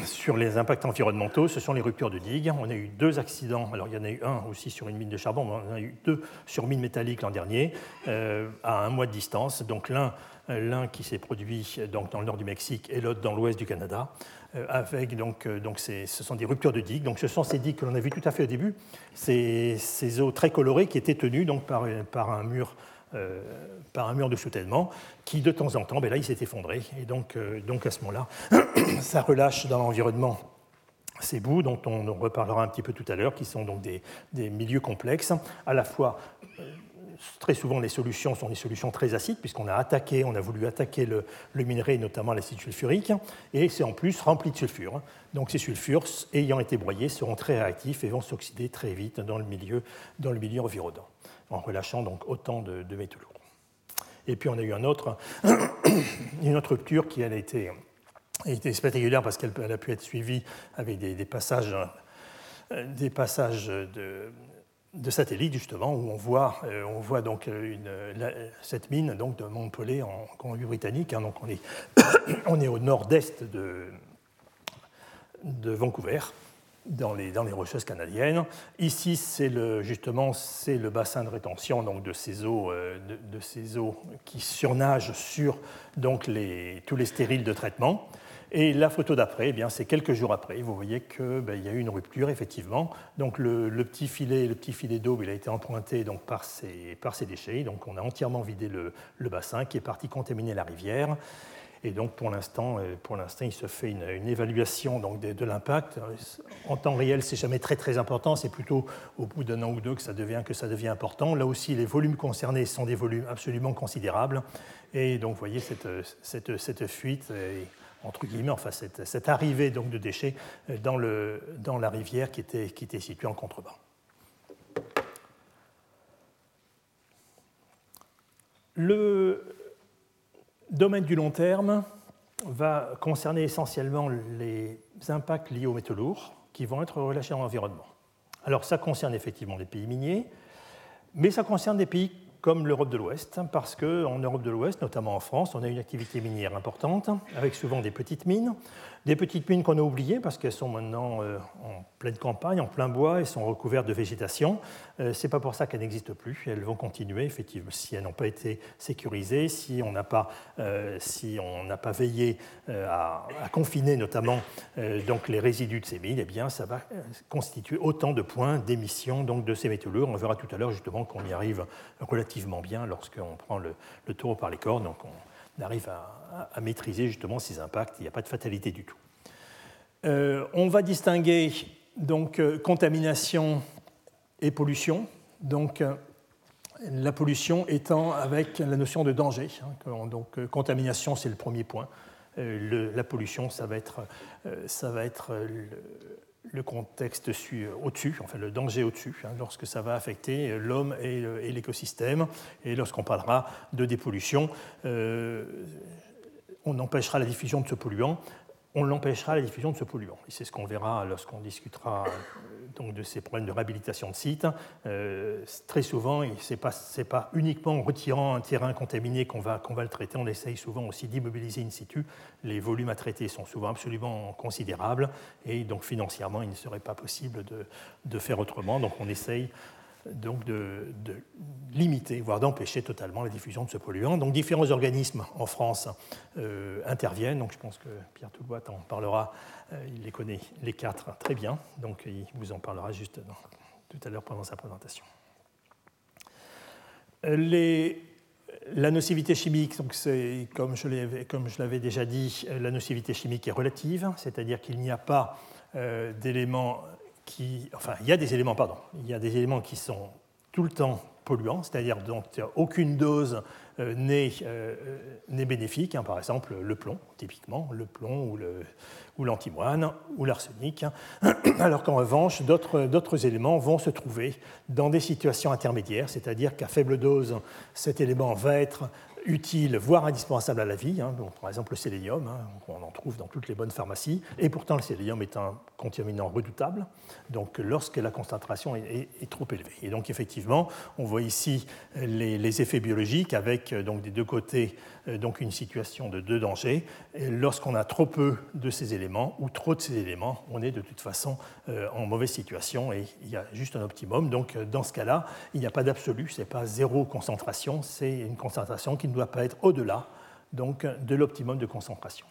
sur les impacts environnementaux, ce sont les ruptures de digues. On a eu deux accidents, alors il y en a eu un aussi sur une mine de charbon, mais on a eu deux sur mine métallique l'an dernier, euh, à un mois de distance. Donc l'un l'un qui s'est produit donc, dans le nord du Mexique et l'autre dans l'ouest du Canada, euh, avec donc, euh, donc ce sont des ruptures de digues. Donc ce sont ces digues que l'on a vu tout à fait au début, ces, ces eaux très colorées qui étaient tenues donc, par, par un mur euh, par un mur de soutènement qui, de temps en temps, ben là, il s'est effondré. Et donc, euh, donc à ce moment-là, ça relâche dans l'environnement ces bouts dont on reparlera un petit peu tout à l'heure, qui sont donc des, milieux complexes, à la fois euh, très souvent les solutions sont des solutions très acides puisqu'on a attaqué, on a voulu attaquer le, le minerai, notamment l'acide sulfurique, et c'est en plus rempli de sulfure. Donc ces sulfures, ayant été broyés, seront très réactifs et vont s'oxyder très vite dans le milieu, dans le milieu environnant en relâchant donc autant de, métaux lourds. Et puis on a eu un autre, une autre rupture qui a, été, spectaculaire parce qu'elle a pu être suivie avec des, passages, des passages de, de satellites justement où on voit, euh, on voit donc une, cette mine donc de Montpellier en Colombie-Britannique. Hein, donc on est, on est au nord-est de, de Vancouver dans les, dans les rocheuses canadiennes. Ici, c'est le, justement c'est le bassin de rétention donc, de, ces eaux, euh, de, ces eaux qui surnagent sur donc, les, tous les stériles de traitement. Et la photo d'après, eh c'est quelques jours après. Vous voyez qu'il ben, y a eu une rupture, effectivement. Donc le, petit filet, filet d'eau, a été emprunté donc, par, ces, par ces déchets. Donc on a entièrement vidé le, le bassin qui est parti contaminer la rivière. Et donc, pour l'instant, euh, pour l'instant il se fait une, évaluation donc, de, l'impact. En temps réel, c'est jamais très très important. C'est plutôt au bout d'un an ou deux que ça devient que ça devient important. Là aussi, les volumes concernés sont des volumes absolument considérables. Et donc, vous voyez cette, cette, cette fuite. entre guillemets, enfin cette, cette, arrivée donc de déchets euh, dans, le, dans la rivière qui était, qui était située en contrebas. Le, domaine du long terme va concerner essentiellement les impacts liés aux métaux lourds qui vont être relâchés dans l'environnement. Alors ça concerne effectivement les pays miniers, mais ça concerne des pays comme l'Europe de l'Ouest, parce qu'en Europe de l'Ouest, notamment en France, on a une activité minière importante, avec souvent des petites mines, des petites mines qu'on a oubliées parce qu'elles sont maintenant euh, en pleine campagne, en plein bois, elles sont recouvertes de végétation. Euh, Ce n'est pas pour ça qu'elles n'existent plus, elles vont continuer, effectivement, si elles n'ont pas été sécurisées, si on n'a pas, euh, si pas veillé à, confiner notamment donc les résidus de ces mines, eh bien, ça va constituer autant de points d'émission donc, de ces métaux lourds. On verra tout à l'heure justement qu'on y arrive relativement bien lorsqu'on prend le, le taureau par les cornes. Arrive à, maîtriser justement ces impacts. Il n'y a pas de fatalité du tout. Euh, on va distinguer donc euh, contamination et pollution. Donc euh, la pollution étant avec la notion de danger. Hein, donc contamination, c'est le premier point. la pollution, ça va être, ça va être contexte au-dessus, enfin le danger au-dessus, hein, lorsque ça va affecter l'homme et, l'écosystème. Et lorsqu'on parlera de dépollution, on empêchera la diffusion de ce polluant, on l'empêchera la diffusion de ce polluant. Et c'est ce qu'on verra lorsqu'on discutera euh, donc, de ces problèmes de réhabilitation de sites. Euh, très souvent, ce n'est pas, uniquement en retirant un terrain contaminé qu'on va, va le traiter, on essaye souvent aussi d'immobiliser in situ. Les volumes à traiter sont souvent absolument considérables et donc financièrement, il ne serait pas possible de, de faire autrement. Donc on essaye donc de, limiter, voire d'empêcher totalement la diffusion de ce polluant. Donc différents organismes en France interviennent, donc je pense que Pierre Toulois en parlera, il les connaît les quatre très bien, donc il vous en parlera juste tout à l'heure pendant sa présentation. Les, la nocivité chimique, donc comme je l'avais déjà dit, la nocivité chimique est relative, c'est-à-dire qu'il n'y a pas euh, d'éléments Enfin, il y a des éléments, pardon, il y a des éléments qui sont tout le temps polluants, c'est-à-dire dont aucune dose euh, euh, n'est bénéfique. Hein, par exemple, le plomb, typiquement, le plomb ou l'antimoine ou l'arsenic. Alors qu'en revanche, d'autres éléments vont se trouver dans des situations intermédiaires, c'est-à-dire qu'à faible dose, cet élément va être utile, voire indispensable à la vie. Hein. par exemple, le sélénium, hein, on en trouve dans toutes les bonnes pharmacies, et pourtant le sélénium est un contaminant redoutable, donc lorsque la concentration est, trop élevée. Et donc effectivement, on voit ici les, effets biologiques avec euh, donc, des deux côtés euh, donc une situation de deux dangers. Lorsqu'on a trop peu de ces éléments ou trop de ces éléments, on est de toute façon euh, en mauvaise situation et il y a juste un optimum. Donc dans ce cas-là, il n'y a pas d'absolu, ce n'est pas zéro concentration, c'est une concentration qui ne doit pas être au-delà donc, de l'optimum de concentration.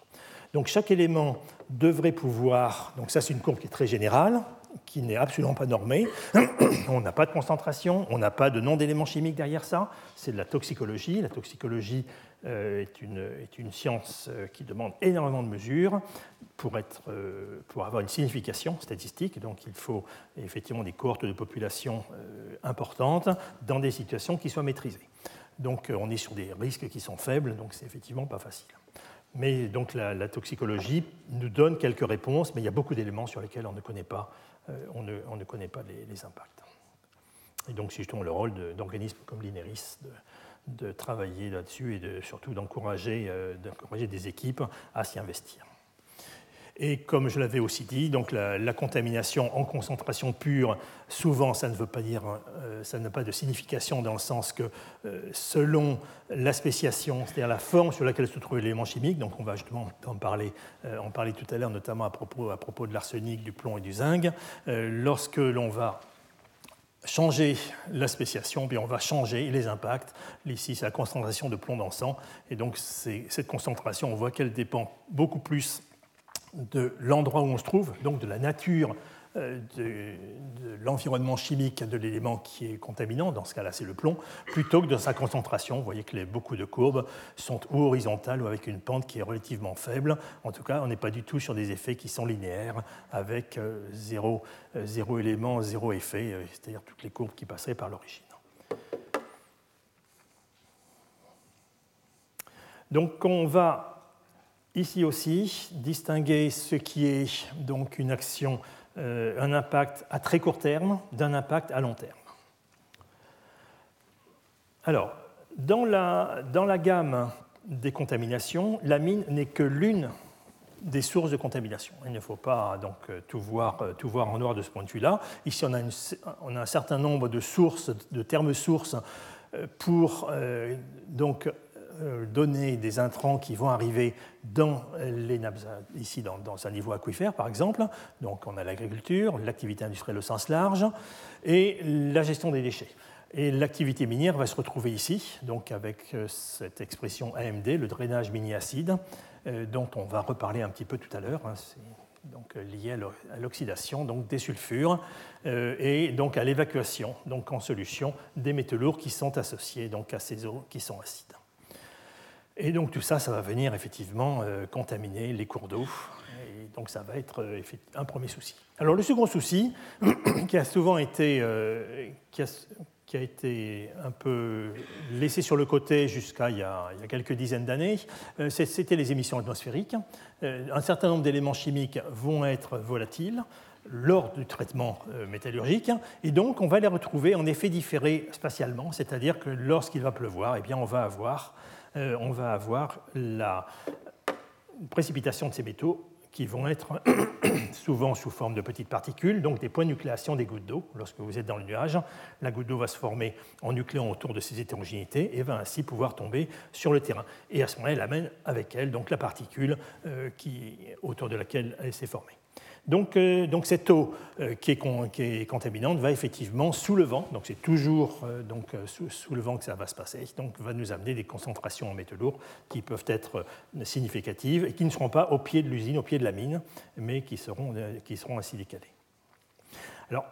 Donc chaque élément devrait pouvoir, donc ça c'est une courbe qui est très générale, qui n'est absolument pas normée. on n'a pas de concentration, on n'a pas de nom d'éléments chimiques derrière ça, c'est de la toxicologie. La toxicologie euh, est, une, est, une, science euh, qui demande énormément de mesures pour, être, euh, pour avoir une signification statistique. Donc il faut effectivement des cohortes de population importantes dans des situations qui soient maîtrisées. Donc on est sur des risques qui sont faibles, donc c'est effectivement pas facile. Mais donc la, toxicologie nous donne quelques réponses, mais il y a beaucoup d'éléments sur lesquels on ne connaît pas, euh, les, impacts. Et donc c'est justement le rôle d'organismes comme l'INERIS de, travailler là-dessus et surtout d'encourager euh, des équipes à s'y investir. Et comme je l'avais aussi dit, donc la, contamination en concentration pure, souvent, ça ne veut pas dire, euh, ça n'a pas de signification dans le sens que euh, selon la spéciation, c'est-à-dire la forme sur laquelle se trouve l'élément chimique, donc on va justement en parler, euh, en parler tout à l'heure, notamment à propos, de l'arsenic, du plomb et du zinc, lorsque l'on va changer la spéciation, puis on va changer les impacts. Ici, c'est la concentration de plomb dans le sang. Et donc, cette concentration, on voit qu'elle dépend beaucoup plus de l'endroit où on se trouve, donc de la nature euh, de, l'environnement chimique de l'élément qui est contaminant, dans ce cas-là c'est le plomb, plutôt que de sa concentration. Vous voyez que les, beaucoup de courbes sont horizontales ou avec une pente qui est relativement faible. En tout cas, on n'est pas du tout sur des effets qui sont linéaires, avec euh, zéro, euh, zéro élément, zéro effet, c'est-à-dire toutes les courbes qui passeraient par l'origine. Donc on va Ici aussi, distinguer ce qui est donc une action, euh, un impact à très court terme d'un impact à long terme. Alors, dans la, dans la gamme des contaminations, la mine n'est que l'une des sources de contamination. Il ne faut pas donc tout voir, tout voir en noir de ce point de vue-là. Ici, on a, on a, un certain nombre de sources, de termes sources euh, pour euh, donc euh, donner des intrants qui vont arriver dans les nappes, ici dans, un niveau aquifère par exemple. Donc on a l'agriculture, l'activité industrielle au sens large et la gestion des déchets. Et l'activité minière va se retrouver ici, donc avec euh, cette expression AMD, le drainage mini-acide, euh, dont on va reparler un petit peu tout à l'heure. Hein. donc lié à l'oxydation donc des sulfures et donc à l'évacuation donc en solution des métaux lourds qui sont associés donc à ces eaux qui sont acides. Et donc tout ça, ça va venir effectivement euh, contaminer les cours d'eau. Et donc ça va être euh, un premier souci. Alors le second souci, qui a souvent été, euh, qui, a, été un peu laissé sur le côté jusqu'à il, y a quelques dizaines d'années, c'était les émissions atmosphériques. Un certain nombre d'éléments chimiques vont être volatiles lors du traitement métallurgique, et donc on va les retrouver en effet différé spatialement, c'est-à-dire que lorsqu'il va pleuvoir, eh bien, on va avoir on va avoir la précipitation de ces métaux qui vont être souvent sous forme de petites particules, donc des points de nucléation des gouttes d'eau. Lorsque vous êtes dans le nuage, la goutte d'eau va se former en nucléant autour de ces hétérogénéités et va ainsi pouvoir tomber sur le terrain. Et à ce moment-là, elle amène avec elle donc la particule euh, qui, autour de laquelle elle s'est formée. Donc, euh, donc cette eau euh, qui, est contaminante va effectivement sous le vent, donc c'est toujours euh, donc, sous, le vent que ça va se passer, donc va nous amener des concentrations en métaux lourds qui peuvent être significatives et qui ne seront pas au pied de l'usine, au pied de la mine, mais qui seront, qui seront ainsi décalées. Alors,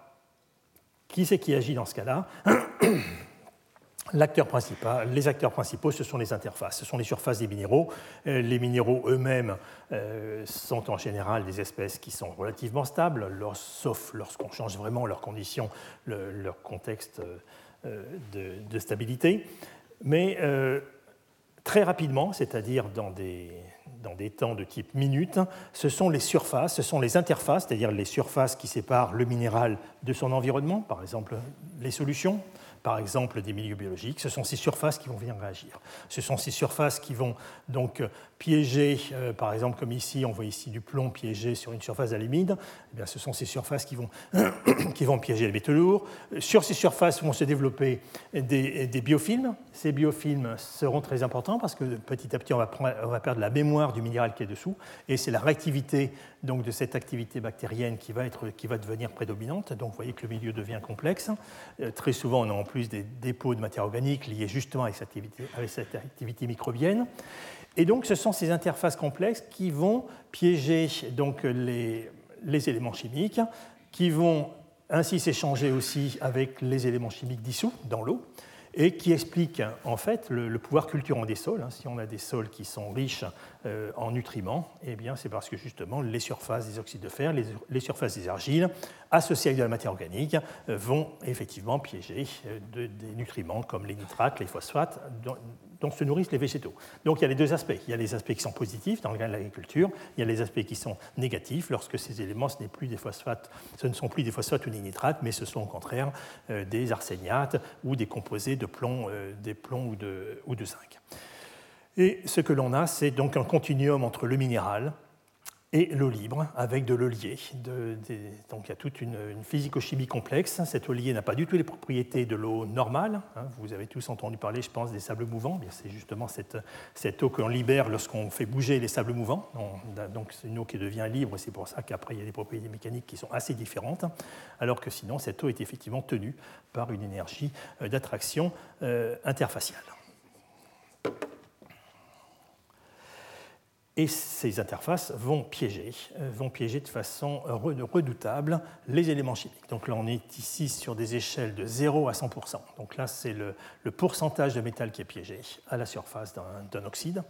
qui c'est qui agit dans ce cas-là? L'acteur principal, les acteurs principaux, ce sont les interfaces, ce sont les surfaces des minéraux. Euh, les minéraux eux-mêmes euh, sont en général des espèces qui sont relativement stables, sauf lorsqu'on change vraiment leurs conditions, leur contexte euh, de, stabilité. Mais très rapidement, c'est-à-dire dans des, dans des temps de type minute, ce sont les surfaces, ce sont les interfaces, c'est-à-dire les surfaces qui séparent le minéral de son environnement, par exemple les solutions, par exemple des milieux biologiques, ce sont ces surfaces qui vont venir réagir. Ce sont ces surfaces qui vont donc piéger, euh, par exemple comme ici, on voit ici du plomb piégé sur une surface d'alumide, eh ce sont ces surfaces qui vont, qui vont piéger les métaux lourds. Sur ces surfaces vont se développer des, des, biofilms. Ces biofilms seront très importants parce que petit à petit, on va, on va perdre la mémoire du minéral qui est dessous, et c'est la réactivité donc, de cette activité bactérienne qui va, être, qui va devenir prédominante. Donc vous voyez que le milieu devient complexe. Euh, très souvent, on a en des dépôts de matière organique liés justement avec cette activité, microbienne. Et donc ce sont ces interfaces complexes qui vont piéger donc, les éléments chimiques, qui vont ainsi s'échanger aussi avec les éléments chimiques dissous dans l'eau et qui explique en fait le, pouvoir culturant des sols. Hein. Si on a des sols qui sont riches euh, en nutriments, eh bien c'est parce que justement les surfaces des oxydes de fer, les, surfaces des argiles, associées avec de la matière organique, euh, vont effectivement piéger euh, des nutriments comme les nitrates, les phosphates, dont se nourrissent les végétaux. Donc il y a les deux aspects. Il y a les aspects qui sont positifs dans le de l'agriculture, il y a les aspects qui sont négatifs lorsque ces éléments, ce, plus des phosphates, ce ne sont plus des phosphates ou des nitrates, mais ce sont au contraire euh, des arséniates ou des composés de plomb, euh, des plombs ou de, ou de zinc. Et ce que l'on a, c'est donc un continuum entre le minéral, et l'eau libre avec de liée. donc il y a toute une, physico-chimie complexe. Eau liée n'a pas du tout les propriétés de l'eau normale. Hein. Vous avez tous entendu parler, je pense, des sables mouvants. C'est justement cette, cette eau qu'on libère lorsqu'on fait bouger les sables mouvants. Donc c'est une eau qui devient libre, c'est pour ça qu'après il y a des propriétés mécaniques qui sont assez différentes, alors que sinon cette eau est effectivement tenue par une énergie euh, d'attraction euh, interfaciale. Et ces interfaces vont piéger, euh, vont piéger de façon redoutable les éléments chimiques. Donc là, on est ici sur des échelles de 0 à 100%. Donc là, c'est le, pourcentage de métal qui est piégé à la surface d'un oxyde.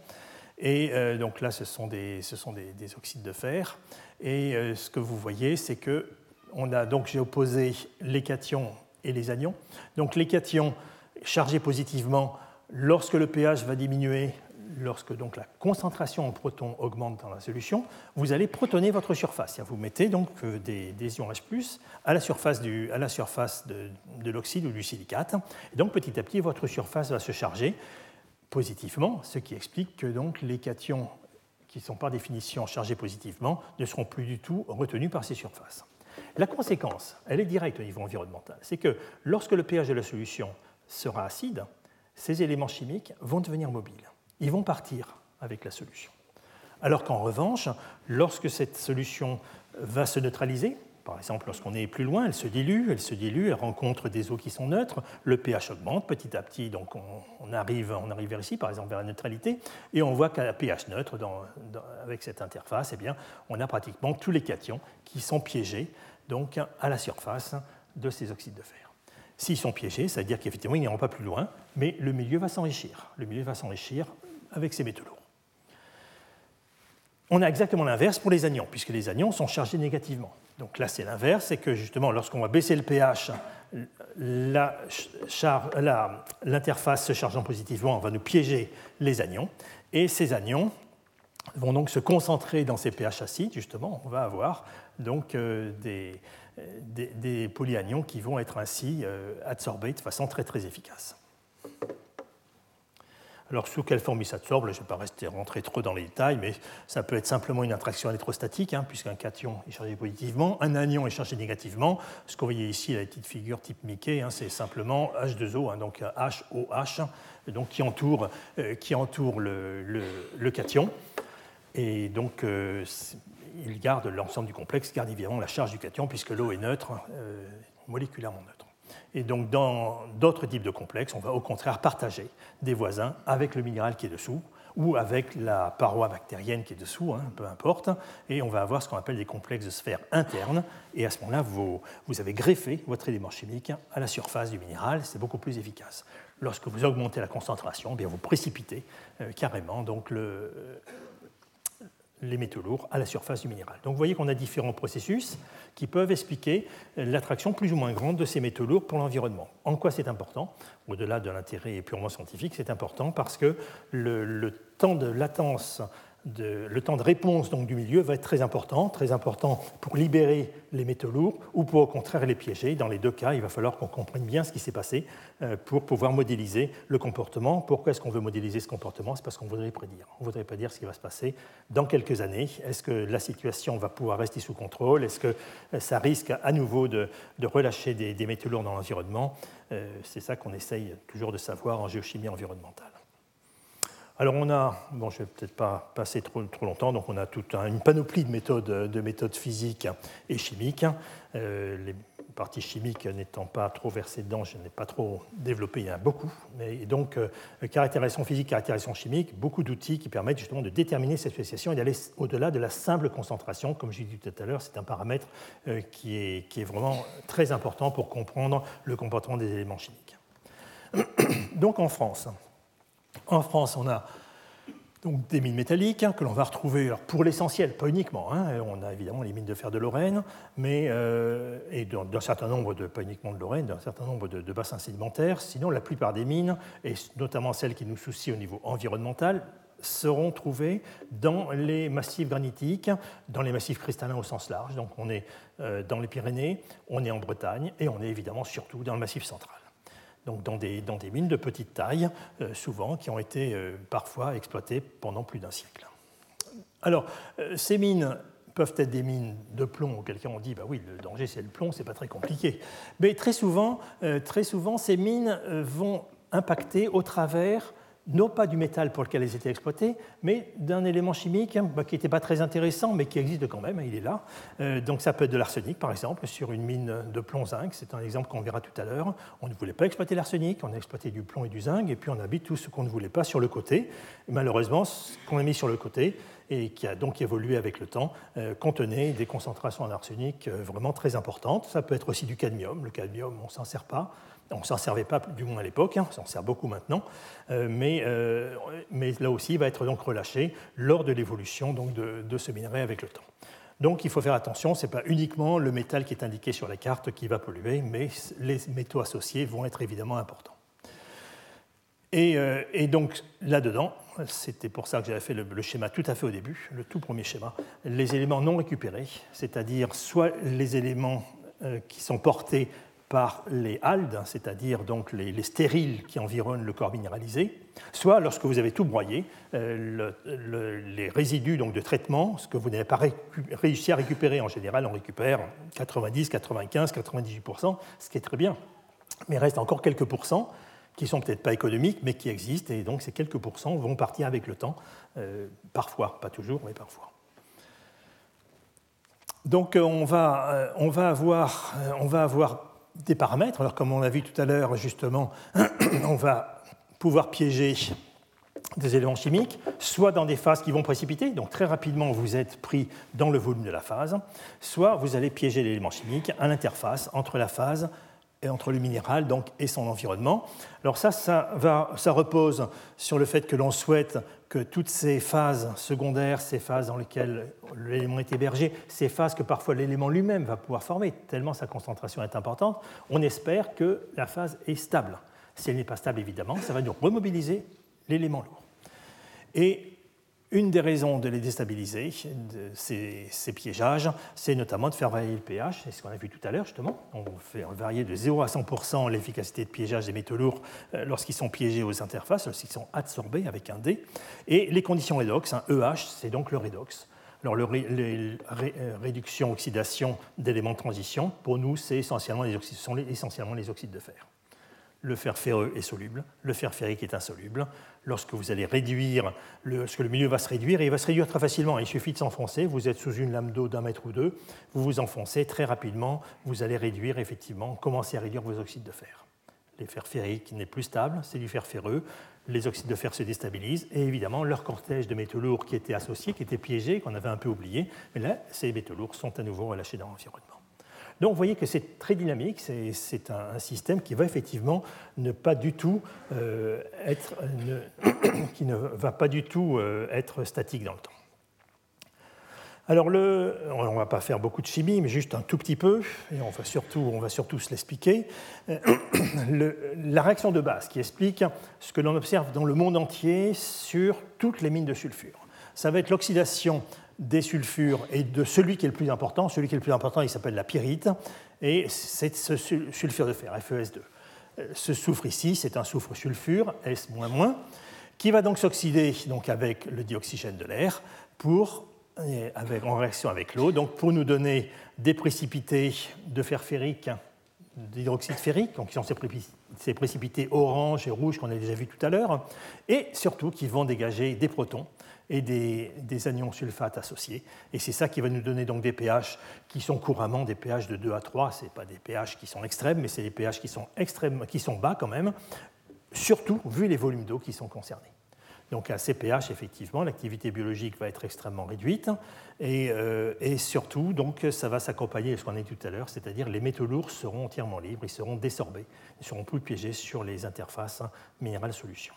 Et euh, donc là, ce sont, des, ce sont des, oxydes de fer. Et euh, ce que vous voyez, c'est que on a donc j'ai opposé les cations et les anions. Donc les cations chargés positivement, lorsque le pH va diminuer, lorsque donc la concentration en protons augmente dans la solution, vous allez protoner votre surface. Vous mettez donc euh, des, ions H+, à la surface, de, l'oxyde ou du silicate. Donc petit à petit, votre surface va se charger positivement, ce qui explique que donc les cations qui sont par définition chargés positivement ne seront plus du tout retenus par ces surfaces. La conséquence, elle est directe au niveau environnemental, c'est que lorsque le pH de la solution sera acide, ces éléments chimiques vont devenir mobiles ils vont partir avec la solution. Alors qu'en revanche, lorsque cette solution va se neutraliser, par exemple, lorsqu'on est plus loin, elle se dilue, elle se dilue, elle rencontre des eaux qui sont neutres, le pH augmente petit à petit, donc on, arrive, on arrive vers ici, par exemple vers la neutralité, et on voit qu'à pH neutre, avec cette interface, eh bien, on a pratiquement tous les cations qui sont piégés donc, à la surface de ces oxydes de fer. S'ils sont piégés, ça veut dire qu'effectivement, ils n'iront pas plus loin, mais le milieu va s'enrichir. Le milieu va s'enrichir avec ces métaux lourds. On a exactement l'inverse pour les anions, puisque les anions sont chargés négativement. Donc là, c'est l'inverse, c'est que justement, lorsqu'on va baisser le pH, l'interface se chargeant positivement va nous piéger les anions, et ces anions vont donc se concentrer dans ces pH acides, justement, on va avoir donc euh, des, des, polyanions qui vont être ainsi euh, absorbés de façon très très efficace. Alors, sous quelle forme il s'absorbe Je ne vais pas rester, rentrer trop dans les détails, mais ça peut être simplement une attraction électrostatique, hein, puisqu'un cation est chargé positivement, un anion est chargé négativement. Ce vous voyez ici, la petite figure type Mickey, hein, c'est simplement H2O, hein, donc HOH, donc qui entoure, euh, qui entoure le, le, cation. Et donc, euh, il garde l'ensemble du complexe, garde évidemment la charge du cation, puisque l'eau est neutre, euh, moléculairement neutre. Et donc dans d'autres types de complexes, on va au contraire partager des voisins avec le minéral qui est dessous, ou avec la paroi bactérienne qui est dessous, hein, peu importe, et on va avoir ce qu'on appelle des complexes de sphères internes, et à ce moment-là, vous, vous, avez greffé votre élément chimique à la surface du minéral, c'est beaucoup plus efficace. Lorsque vous augmentez la concentration, eh bien vous précipitez euh, carrément donc le, les métaux lourds à la surface du minéral. Donc vous voyez qu'on a différents processus qui peuvent expliquer l'attraction plus ou moins grande de ces métaux lourds pour l'environnement. En quoi c'est important? Au-delà de l'intérêt purement scientifique, c'est important parce que le, temps de latence le temps de réponse du milieu va être très important, très important pour libérer les métaux lourds ou pour au contraire les piéger. Dans les deux cas, il va falloir qu'on comprenne bien ce qui s'est passé euh, pour pouvoir modéliser le comportement. Pourquoi est-ce qu'on veut modéliser ce comportement? C'est parce qu'on voudrait prédire. On voudrait prédire ce qui va se passer dans quelques années. Est-ce que la situation va pouvoir rester sous contrôle? Est-ce que euh, ça risque à nouveau de, relâcher des, métaux lourds dans l'environnement? Euh, C'est ça qu'on essaye toujours de savoir en géochimie environnementale. Alors on a, bon je vais peut-être pas passer trop, trop, longtemps, donc on a toute une panoplie de méthodes, de méthodes physiques et chimiques. Euh, les parties chimiques n'étant pas trop versées dedans, je n'ai pas trop développé, il y en a beaucoup. Et donc euh, caractérisation physique, caractérisation chimique, beaucoup d'outils qui permettent justement de déterminer cette spéciation et d'aller au-delà de la simple concentration. Comme j'ai dit tout à l'heure, c'est un paramètre euh, qui, est, qui est vraiment très important pour comprendre le comportement des éléments chimiques. Donc en France, en France, on a donc des mines métalliques hein, que l'on va retrouver pour l'essentiel, pas uniquement. Hein, on a évidemment les mines de fer de Lorraine, mais euh, et d'un certain nombre de, pas uniquement de Lorraine, d'un certain nombre de, bassins sédimentaires. Sinon, la plupart des mines, et notamment celles qui nous soucient au niveau environnemental, seront trouvées dans les massifs granitiques, dans les massifs cristallins au sens large. Donc on est euh, dans les Pyrénées, on est en Bretagne et on est évidemment surtout dans le massif central donc dans des, dans des mines de petite taille, euh, souvent, qui ont été euh, parfois exploitées pendant plus d'un siècle. Alors, euh, ces mines peuvent être des mines de plomb, auquel cas on dit, bah oui, le danger c'est le plomb, c'est pas très compliqué. Mais très souvent, très souvent ces mines vont impacter au travers non pas du métal pour lequel elles étaient exploitées, mais d'un élément chimique hein, bah, qui n'était pas très intéressant, mais qui existe quand même, hein, il est là. Euh, donc ça peut être de l'arsenic, par exemple, sur une mine de plomb-zinc, c'est un exemple qu'on verra tout à l'heure. On ne voulait pas exploiter l'arsenic, on a exploité du plomb et du zinc, et puis on a mis tout ce qu'on ne voulait pas sur le côté. malheureusement, ce qu'on a mis sur le côté, et qui a donc évolué avec le temps, euh, contenait des concentrations en arsenic euh, vraiment très importantes. Ça peut être aussi du cadmium. Le cadmium, on ne s'en sert pas. On ne s'en servait pas, du moins à l'époque, hein, on s'en sert beaucoup maintenant, euh, mais, euh, mais, là aussi, il va être donc relâché lors de l'évolution de, de, ce minerai avec le temps. Donc il faut faire attention, ce n'est pas uniquement le métal qui est indiqué sur la carte qui va polluer, mais les métaux associés vont être évidemment importants. Et, euh, et donc là-dedans, c'était pour ça que j'avais fait le, schéma tout à fait au début, le tout premier schéma, les éléments non récupérés, c'est-à-dire soit les éléments qui sont portés par les haldes, c'est-à-dire donc les, stériles qui environnent le corps minéralisé, soit lorsque vous avez tout broyé, euh, les résidus de traitement, ce que vous n'avez pas réussi à récupérer. En général, on récupère 90, 95, 98%, ce qui est très bien. Mais il reste encore quelques pourcents qui sont peut-être pas économiques, mais qui existent, et donc ces quelques pourcents vont partir avec le temps, euh, parfois, pas toujours, mais parfois. Donc avoir, on va avoir des paramètres. Alors, comme on l'a vu tout à l'heure, justement, on va pouvoir piéger des éléments chimiques, soit dans des phases qui vont précipiter, donc très rapidement vous êtes pris dans le volume de la phase, soit vous allez piéger l'élément chimique à l'interface entre la phase et entre le minéral donc, et son environnement. Alors ça, ça, va, ça repose sur le fait que l'on souhaite que toutes ces phases secondaires, ces phases dans lesquelles l'élément est hébergé, ces phases que parfois l'élément lui-même va pouvoir former, tellement sa concentration est importante, on espère que la phase est stable. Si elle n'est pas stable, évidemment, ça va nous remobiliser l'élément lourd. Et une des raisons de les déstabiliser, ces, piégeages, c'est notamment de faire varier le pH, c'est ce qu'on a vu tout à l'heure justement. On fait varier de 0 à 100% l'efficacité de piégeage des métaux lourds euh, lorsqu'ils sont piégés aux interfaces, lorsqu'ils sont absorbés avec un D. Et les conditions redox, un EH, c'est donc le redox. Alors, le les euh, réduction, oxydation d'éléments de transition, pour nous, c'est essentiellement les, sont essentiellement les oxydes de fer. Le fer ferreux est soluble, le fer ferrique est insoluble. Lorsque vous allez réduire, lorsque le milieu va se réduire, et il va se réduire très facilement, il suffit de s'enfoncer, vous êtes sous une lame d'eau d'un mètre ou deux, vous vous enfoncez très rapidement, vous allez réduire effectivement, commencer à réduire vos oxydes de fer. Les fers ferriques n'est plus stable, c'est du fer ferreux, les oxydes de fer se déstabilisent, et évidemment leur cortège de métaux lourds qui étaient associés, qui étaient piégés, qu'on avait un peu oublié, mais là, ces métaux lourds sont à nouveau relâchés dans l'environnement. Donc vous voyez que c'est très dynamique, c'est un, système qui va effectivement ne pas du tout euh, être, va pas du tout euh, être statique dans le temps. Alors, on ne va pas faire beaucoup de chimie, mais juste un tout petit peu, et on va surtout, on va surtout se l'expliquer. la réaction de base qui explique ce que l'on observe dans le monde entier sur toutes les mines de sulfure. Ça va être l'oxydation des sulfures et de celui qui est le plus important. Celui qui est le plus important, il s'appelle la pyrite, et c'est ce sulfure de fer, FeS2. Euh, ce soufre ici, c'est un soufre sulfure, S-, qui va donc s'oxyder donc avec le dioxygène de l'air pour, avec, en réaction avec l'eau, donc pour nous donner des précipités de fer ferrique, d'hydroxyde ferrique, qui sont ces précipités orange et rouge qu'on a déjà vu tout à l'heure, et surtout qui vont dégager des protons et des, anions sulfates associés. Et c'est ça qui va nous donner donc des pH qui sont couramment des pH de 2 à 3. Ce pas des pH qui sont extrêmes, mais c'est des pH qui sont, extrêmes, qui sont bas quand même, surtout vu les volumes d'eau qui sont concernés. Donc à ces pH, effectivement, l'activité biologique va être extrêmement réduite et, euh, surtout, donc, ça va s'accompagner de ce qu'on a dit tout à l'heure, c'est-à-dire les métaux lourds seront entièrement libres, ils seront désorbés, ils seront plus piégés sur les interfaces minérales-solutions.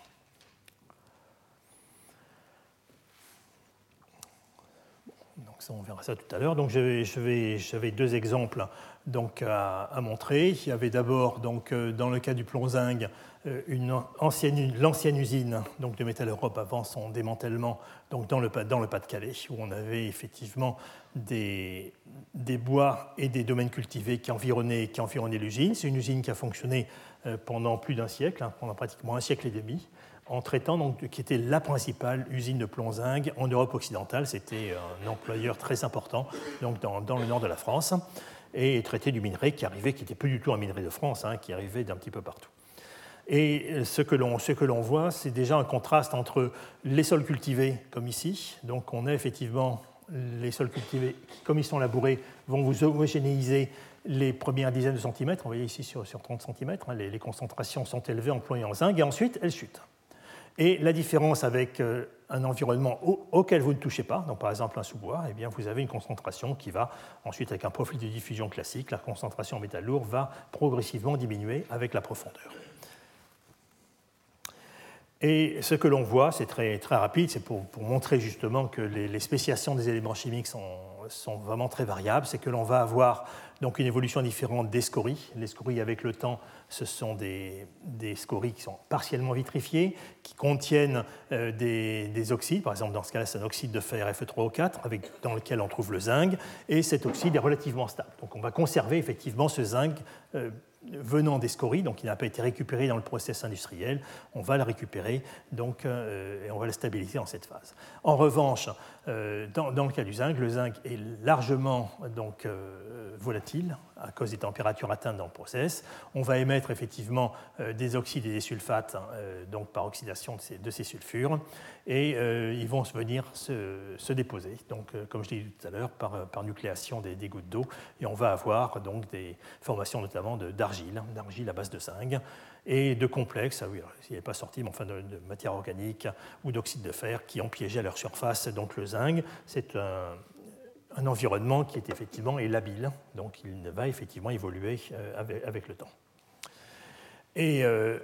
On verra ça tout à l'heure. Donc j'avais deux exemples donc, à, montrer. Il y avait d'abord, donc, euh, dans le cas du plomb zinc, euh, l'ancienne usine donc, de Métal Europe avant son démantèlement donc, dans le, dans le Pas-de-Calais, où on avait effectivement des, des, bois et des domaines cultivés qui environnaient, qui environnaient l'usine. C'est une usine qui a fonctionné euh, pendant plus d'un siècle, hein, pendant pratiquement un siècle et demi en traitant, donc, qui était la principale usine de plomb-zinc en Europe occidentale. C'était un employeur très important donc dans, le nord de la France et traité du minerai qui arrivait, qui n'était plus du tout un minerai de France, hein, qui arrivait d'un petit peu partout. Et ce que l'on voit, c'est déjà un contraste entre les sols cultivés, comme ici. Donc on a effectivement les sols cultivés, comme ils sont labourés, vont vous homogénéiser les premières dizaines de centimètres. Vous voyez ici sur, 30 centimètres, hein, les, les, concentrations sont élevées en plomb et en zinc, et ensuite elles chutent. Et la différence avec euh, un environnement auquel vous ne touchez pas, donc par exemple un sous-bois, eh vous avez une concentration qui va, ensuite avec un profil de diffusion classique, la concentration en métal lourd va progressivement diminuer avec la profondeur. Et ce que l'on voit, c'est très, très rapide, c'est pour, montrer justement que les, spéciations des éléments chimiques sont, sont vraiment très variables, c'est que l'on va avoir donc une évolution différente des scories. Les scories avec le temps ce sont des, scories qui sont partiellement vitrifiées, qui contiennent euh, des, oxydes. Par exemple, dans ce cas-là, c'est un oxyde de fer Fe3O4 avec, dans lequel on trouve le zinc, et cet oxyde est relativement stable. Donc on va conserver effectivement ce zinc euh, venant des scories, donc il n'a pas été récupéré dans le process industriel, on va le récupérer donc, euh, et on va le stabiliser en cette phase. En revanche, euh, dans, le cas du zinc, le zinc est largement donc, euh, volatile à cause des températures atteintes dans le process. On va émettre effectivement des oxydes et des sulfates hein, donc par oxydation de ces, de ces sulfures et ils vont venir se, déposer, donc, comme je l'ai dit tout à l'heure, par, par, nucléation des, des gouttes d'eau et on va avoir donc des formations notamment d'argile d'argile, à base de zinc, et de complexes, ah oui, il n'est pas sorti, mais enfin de, matière organique ou d'oxyde de fer qui ont piégé à leur surface donc le zinc. C'est un, environnement qui est effectivement est labile, donc il va effectivement évoluer euh, avec, le temps. Et euh,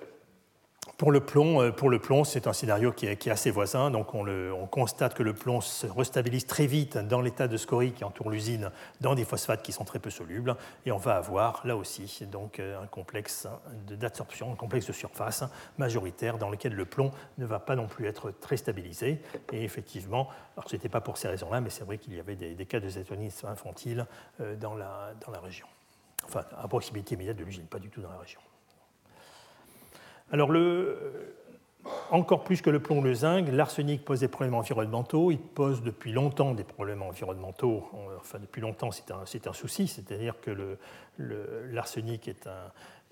pour le plomb, euh, pour le plomb, c'est un scénario qui est, assez voisin. Donc on, constate que le plomb se restabilise très vite dans l'état de scorie qui entoure l'usine, dans des phosphates qui sont très peu solubles, et on va avoir là aussi donc euh, un complexe d'absorption, un complexe de surface majoritaire dans lequel le plomb ne va pas non plus être très stabilisé. Et effectivement, alors ce n'était pas pour ces raisons-là, mais c'est vrai qu'il y avait des, cas de zétonisme infantile euh, dans la, dans la région, enfin à proximité immédiate de l'usine, pas du tout dans la région. Alors, encore plus que le plomb ou le zinc, l'arsenic pose des problèmes environnementaux. Il pose depuis longtemps des problèmes environnementaux. Enfin, depuis longtemps, c'est un, souci. C'est-à-dire que l'arsenic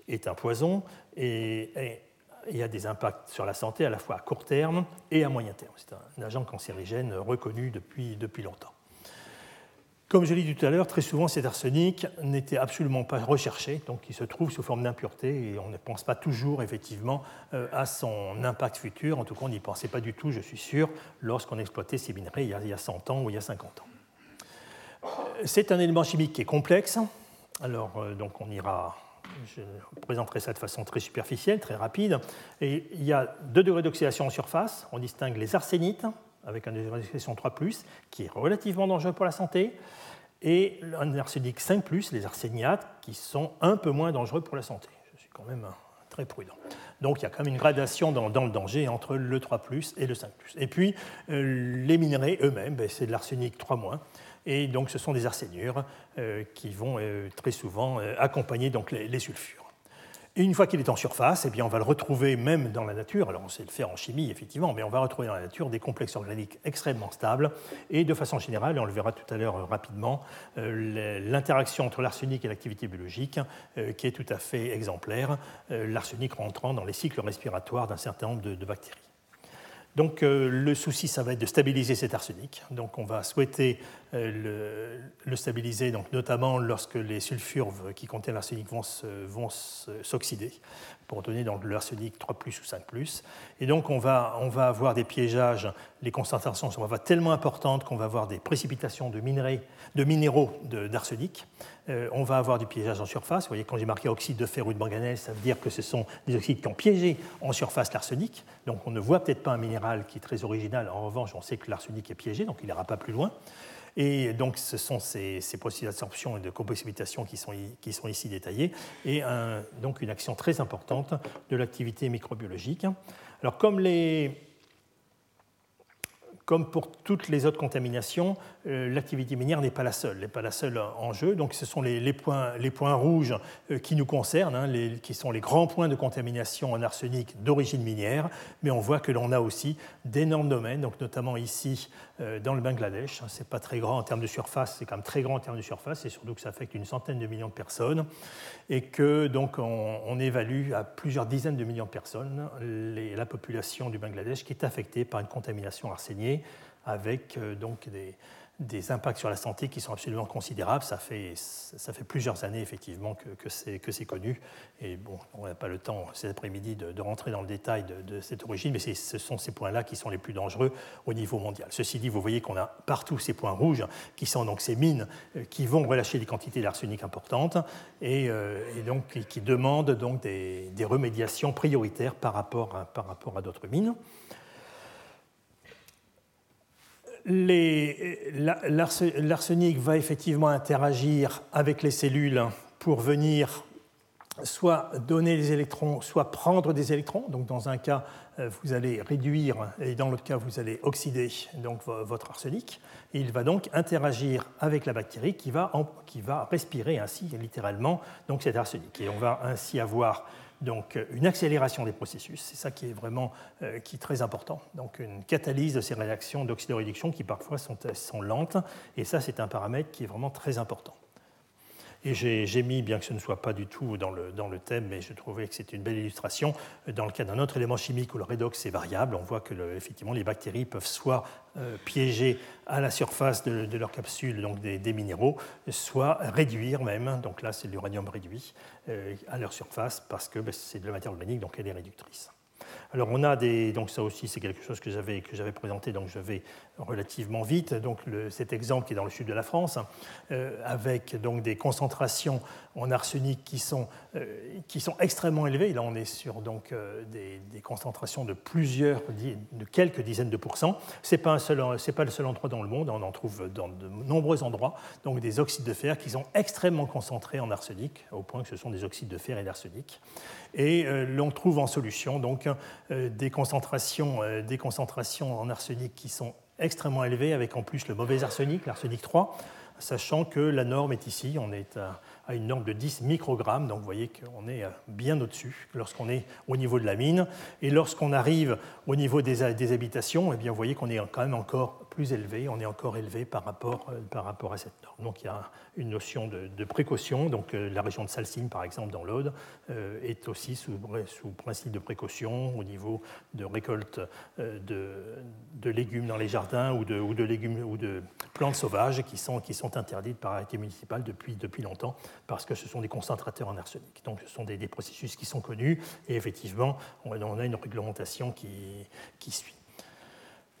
est un, poison et, il y a des impacts sur la santé à la fois à court terme et à moyen terme. C'est un agent cancérigène reconnu depuis longtemps. Comme je l'ai dit tout à l'heure, très souvent cet arsenic n'était absolument pas recherché, donc il se trouve sous forme d'impureté et on ne pense pas toujours effectivement euh, à son impact futur. En tout cas, on n'y pensait pas du tout, je suis sûr, lorsqu'on exploitait ces minerais il y, a, 100 ans ou il y a 50 ans. C'est un élément chimique qui est complexe. Alors, euh, donc on ira je présenterai ça de façon très superficielle, très rapide. Et il y a deux degrés d'oxydation en surface. On distingue les arsénites, avec un d'oxydation 3, qui est relativement dangereux pour la santé, et un arsenic 5, les arséniates, qui sont un peu moins dangereux pour la santé. Je suis quand même très prudent. Donc il y a quand même une gradation dans, le danger entre le 3 et le 5 Et puis euh, les minerais eux-mêmes, ben, c'est de l'arsenic 3 et donc ce sont des arsénures euh, qui vont euh, très souvent accompagner donc, les sulfures. Et une fois qu'il est en surface, eh bien, on va le retrouver même dans la nature. Alors, on sait le faire en chimie, effectivement, mais on va retrouver dans la nature des complexes organiques extrêmement stables. Et de façon générale, et on le verra tout à l'heure euh, rapidement, euh, l'interaction entre l'arsenic et l'activité biologique, euh, qui est tout à fait exemplaire, l'arsenic rentrant dans les cycles respiratoires d'un certain nombre de bactéries. Donc le souci, ça va être de stabiliser cet arsenic. Donc on va souhaiter le, stabiliser, donc, notamment lorsque les sulfures qui contiennent l'arsenic vont s'oxyder pour donner donc, l'arsenic 3 ou 5 Et donc on va, on va avoir des piégeages, les concentrations sont tellement importantes qu'on va avoir des précipitations de, minerais, de minéraux d'arsenic. Euh, on va avoir du piégeage en surface. Vous voyez, quand j'ai marqué oxyde de fer ou de manganèse, ça veut dire que ce sont des oxydes qui ont piégé en surface l'arsenic. Donc on ne voit peut-être pas un minéral qui est très original. En revanche, on sait que l'arsenic est piégé, donc il n'ira pas plus loin. Et donc, ce sont ces, processus d'absorption et de coprécipitation qui sont, ici détaillés, et donc une action très importante de l'activité microbiologique. Alors, comme pour toutes les autres contaminations, l'activité minière n'est pas la seule, n'est pas la seule en jeu. Donc ce sont les, points, les points, rouges euh, qui nous concernent, hein, qui sont les grands points de contamination en arsenic d'origine minière, mais on voit que l'on a aussi d'énormes domaines, donc notamment ici euh, dans le Bangladesh. Hein, c'est pas très grand en termes de surface, c'est quand même très grand en termes de surface, et surtout que ça affecte une centaine de millions de personnes, et que donc on, évalue à plusieurs dizaines de millions de personnes la population du Bangladesh qui est affectée par une contamination arseniée avec donc des, des impacts sur la santé qui sont absolument considérables. Ça fait, ça fait plusieurs années effectivement que, que c'est connu. Et bon, on n'a pas le temps cet après-midi de, rentrer dans le détail de, cette origine, mais ce sont ces points-là qui sont les plus dangereux au niveau mondial. Ceci dit, vous voyez qu'on a partout ces points rouges qui sont donc ces mines euh, qui vont relâcher des quantités d'arsenic importantes et, euh, donc qui demandent donc des, des remédiations prioritaires par rapport par rapport à d'autres mines l'arsenic va effectivement interagir avec les cellules pour venir soit donner des électrons, soit prendre des électrons. Donc dans un cas, euh, vous allez réduire et dans l'autre cas, vous allez oxyder donc, votre arsenic. il va donc interagir avec la bactérie qui va, qui va respirer ainsi littéralement donc cet arsenic. Et on va ainsi avoir donc euh, une accélération des processus, c'est ça qui est vraiment euh, qui est très important. Donc une catalyse de ces réactions d'oxydoréduction qui parfois sont, sont lentes, et ça c'est un paramètre qui est vraiment très important. Et j'ai mis, bien que ce ne soit pas du tout dans le, thème, mais je trouvais que c'était une belle illustration, dans le cas d'un autre élément chimique où le redox est variable, on voit que effectivement les bactéries peuvent soit euh, piéger à la surface de, leur capsule donc des, minéraux, soit réduire même, donc là c'est l'uranium réduit, euh, à leur surface parce que ben, c'est de la matière organique, donc elle est réductrice. Alors on a des, donc ça aussi c'est quelque chose que j'avais que j'avais présenté, donc je vais relativement vite. Donc cet exemple qui est dans le sud de la France, euh, avec donc des concentrations en arsenic qui sont euh, qui sont extrêmement élevées. Là on est sur donc euh, des, concentrations de plusieurs, de quelques dizaines de pourcents. C'est pas un seul, c'est pas le seul endroit dans le monde. On en trouve dans de nombreux endroits. Donc des oxydes de fer qui sont extrêmement concentrés en arsenic, au point que ce sont des oxydes de fer et d'arsenic. Et l'on trouve en solution donc des, concentrations, euh, des concentrations en arsenic qui sont extrêmement élevées, avec en plus le mauvais arsenic, l'arsenic 3, sachant que la norme est ici, on est à une norme de 10 microgrammes. Donc vous voyez qu'on est bien au-dessus lorsqu'on est au niveau de la mine. Et lorsqu'on arrive au niveau des, habitations, eh bien, vous voyez qu'on est quand même encore plus élevé, on est encore élevé par rapport, euh, par rapport à cette norme. Donc il y a une notion de, précaution. Donc euh, la région de Salsigne, par exemple, dans l'Aude, euh, est aussi sous, principe de précaution au niveau de récolte de, légumes dans les jardins ou de, légumes ou de plantes sauvages qui sont, qui interdites par arrêté municipal depuis, longtemps parce que ce sont des concentrateurs en arsenic. Donc ce sont des, processus qui sont connus et effectivement on, a une réglementation qui suit.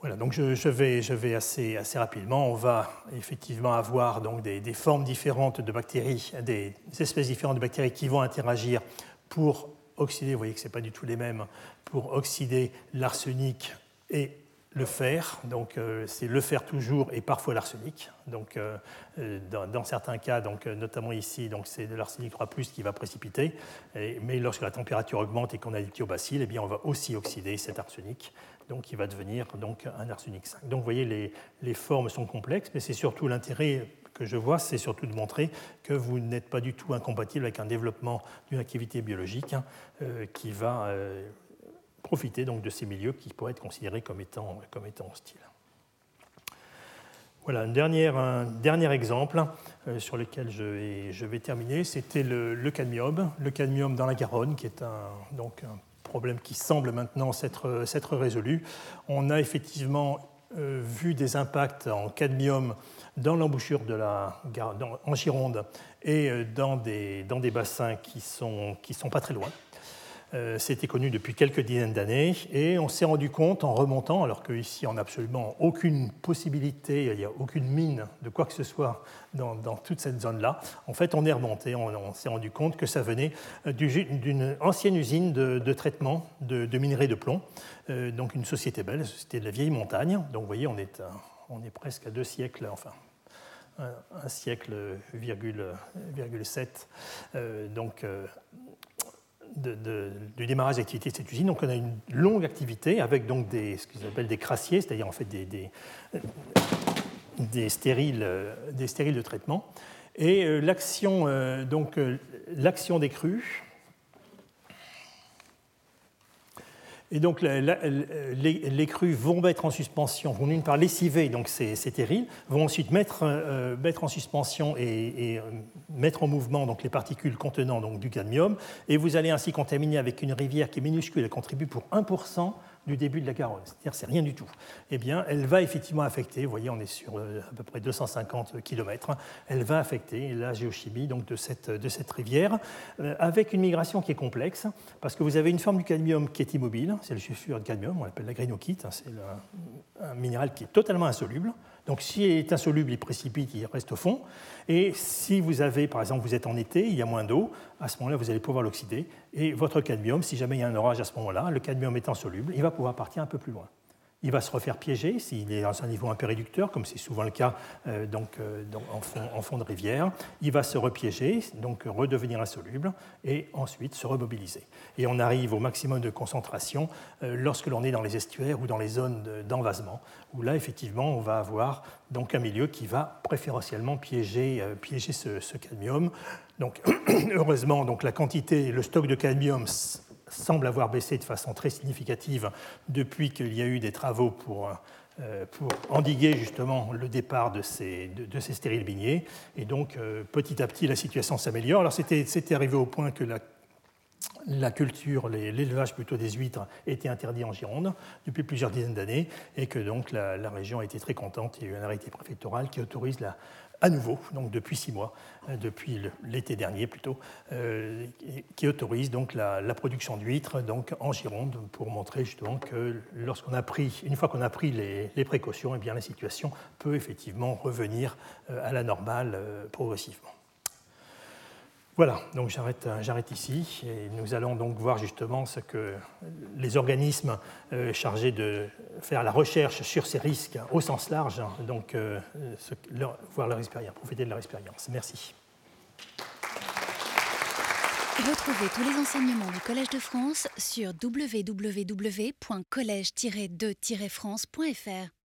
Voilà, donc je, vais, assez, rapidement. On va effectivement avoir donc des, formes différentes de bactéries, des espèces différentes de bactéries qui vont interagir pour oxyder, vous voyez que ce n'est pas du tout les mêmes, pour oxyder l'arsenic et le fer. Donc euh, c'est le fer toujours et parfois l'arsenic. Donc euh, euh, dans, certains cas, donc, notamment ici, c'est de l'arsenic 3 qui va précipiter. mais lorsque la température augmente et qu'on a des thiobacilles, eh bien on va aussi oxyder cet arsenic donc il va devenir donc un arsenic 5. Donc vous voyez, les, les formes sont complexes, mais c'est surtout l'intérêt que je vois, c'est surtout de montrer que vous n'êtes pas du tout incompatible avec un développement d'une activité biologique hein, qui va profiter donc de ces milieux qui pourraient être considérés comme étant, hostiles. Voilà, un dernier, exemple euh, sur lequel je vais, terminer, c'était le, cadmium. Le cadmium dans la Garonne, qui est un, donc un problème qui semble maintenant s'être résolu. On a effectivement euh, vu des impacts en cadmium dans l'embouchure de la en Gironde et euh, dans des, bassins qui ne sont pas très loin. Euh, c'était connu depuis quelques dizaines d'années et on s'est rendu compte en remontant, alors qu'ici on n'a absolument aucune possibilité, il n'y a aucune mine de quoi que ce soit dans, toute cette zone-là, en fait on est remonté, on, s'est rendu compte que ça venait euh, d'une ancienne usine de, traitement de, minerais de plomb, euh, donc une société belge, c'était de la vieille montagne, donc vous voyez on est, on est presque à deux siècles, enfin un, siècle, virgule, virgule 7, donc du démarrage d'activité de cette usine. Donc on a une longue activité avec donc des, ce qu'ils appellent des crassiers, c'est-à-dire en fait des, stériles, des stériles de traitement. Et euh, l'action, euh, donc, euh, l'action des crues Et donc les, crues vont mettre en suspension, vont d'une part lessiver donc ces, terrils, vont ensuite mettre, euh, mettre en suspension et, euh, mettre en mouvement les particules contenant du cadmium, et vous allez ainsi contaminer avec une rivière qui est minuscule, elle contribue pour 1% du début de la Garonne, c'est-à-dire c'est rien du tout, eh bien, elle va effectivement affecter, vous voyez, on est sur euh, à peu près 250 km, elle va affecter la géochimie donc, de, cette, de cette rivière, euh, avec une migration qui est complexe, parce que vous avez une forme du cadmium qui est immobile, c'est le sulfure de cadmium, on l'appelle la grénoquite, hein, c'est un minéral qui est totalement insoluble, donc s'il est insoluble, il précipite, il reste au fond. Et si vous avez, par exemple, vous êtes en été, il y a moins d'eau, à ce moment-là, vous allez pouvoir l'oxyder. Et votre cadmium, si jamais il y a un orage à ce moment-là, le cadmium étant soluble, il va pouvoir partir un peu plus loin il va se refaire piéger s'il est à un niveau un peu réducteur, comme c'est souvent le cas euh, donc, euh, en, fond, de rivière. Il va se repiéger, donc redevenir insoluble, et ensuite se remobiliser. Et on arrive au maximum de concentration euh, lorsque l'on est dans les estuaires ou dans les zones d'envasement, où là, effectivement, on va avoir donc un milieu qui va préférentiellement piéger, piéger ce, ce, cadmium. Donc, heureusement, donc, la quantité, le stock de cadmium semble avoir baissé de façon très significative depuis qu'il y a eu des travaux pour, euh, pour endiguer justement le départ de ces, de, ces stériles miniers. Et donc, euh, petit à petit, la situation s'améliore. Alors, c'était arrivé au point que la, la culture, l'élevage plutôt des huîtres était interdit en Gironde depuis plusieurs dizaines d'années et que donc la, la, région a été très contente. Il y a eu un arrêté préfectoral qui autorise la, à nouveau, donc depuis six mois, euh, depuis l'été dernier plutôt, euh, qui autorise donc la, production d'huîtres donc en Gironde pour montrer justement que lorsqu'on a pris, une fois qu'on a pris les, précautions, eh la situation peut effectivement revenir euh, à la normale progressivement. Voilà, donc euh, j'arrête ici et nous allons donc voir justement ce que les organismes euh, chargés de faire la recherche sur ces risques au sens large, hein, donc euh, voir leur expérience, profiter de leur expérience. Merci. Retrouvez tous les enseignements du Collège de France sur www.collège-2-france.fr.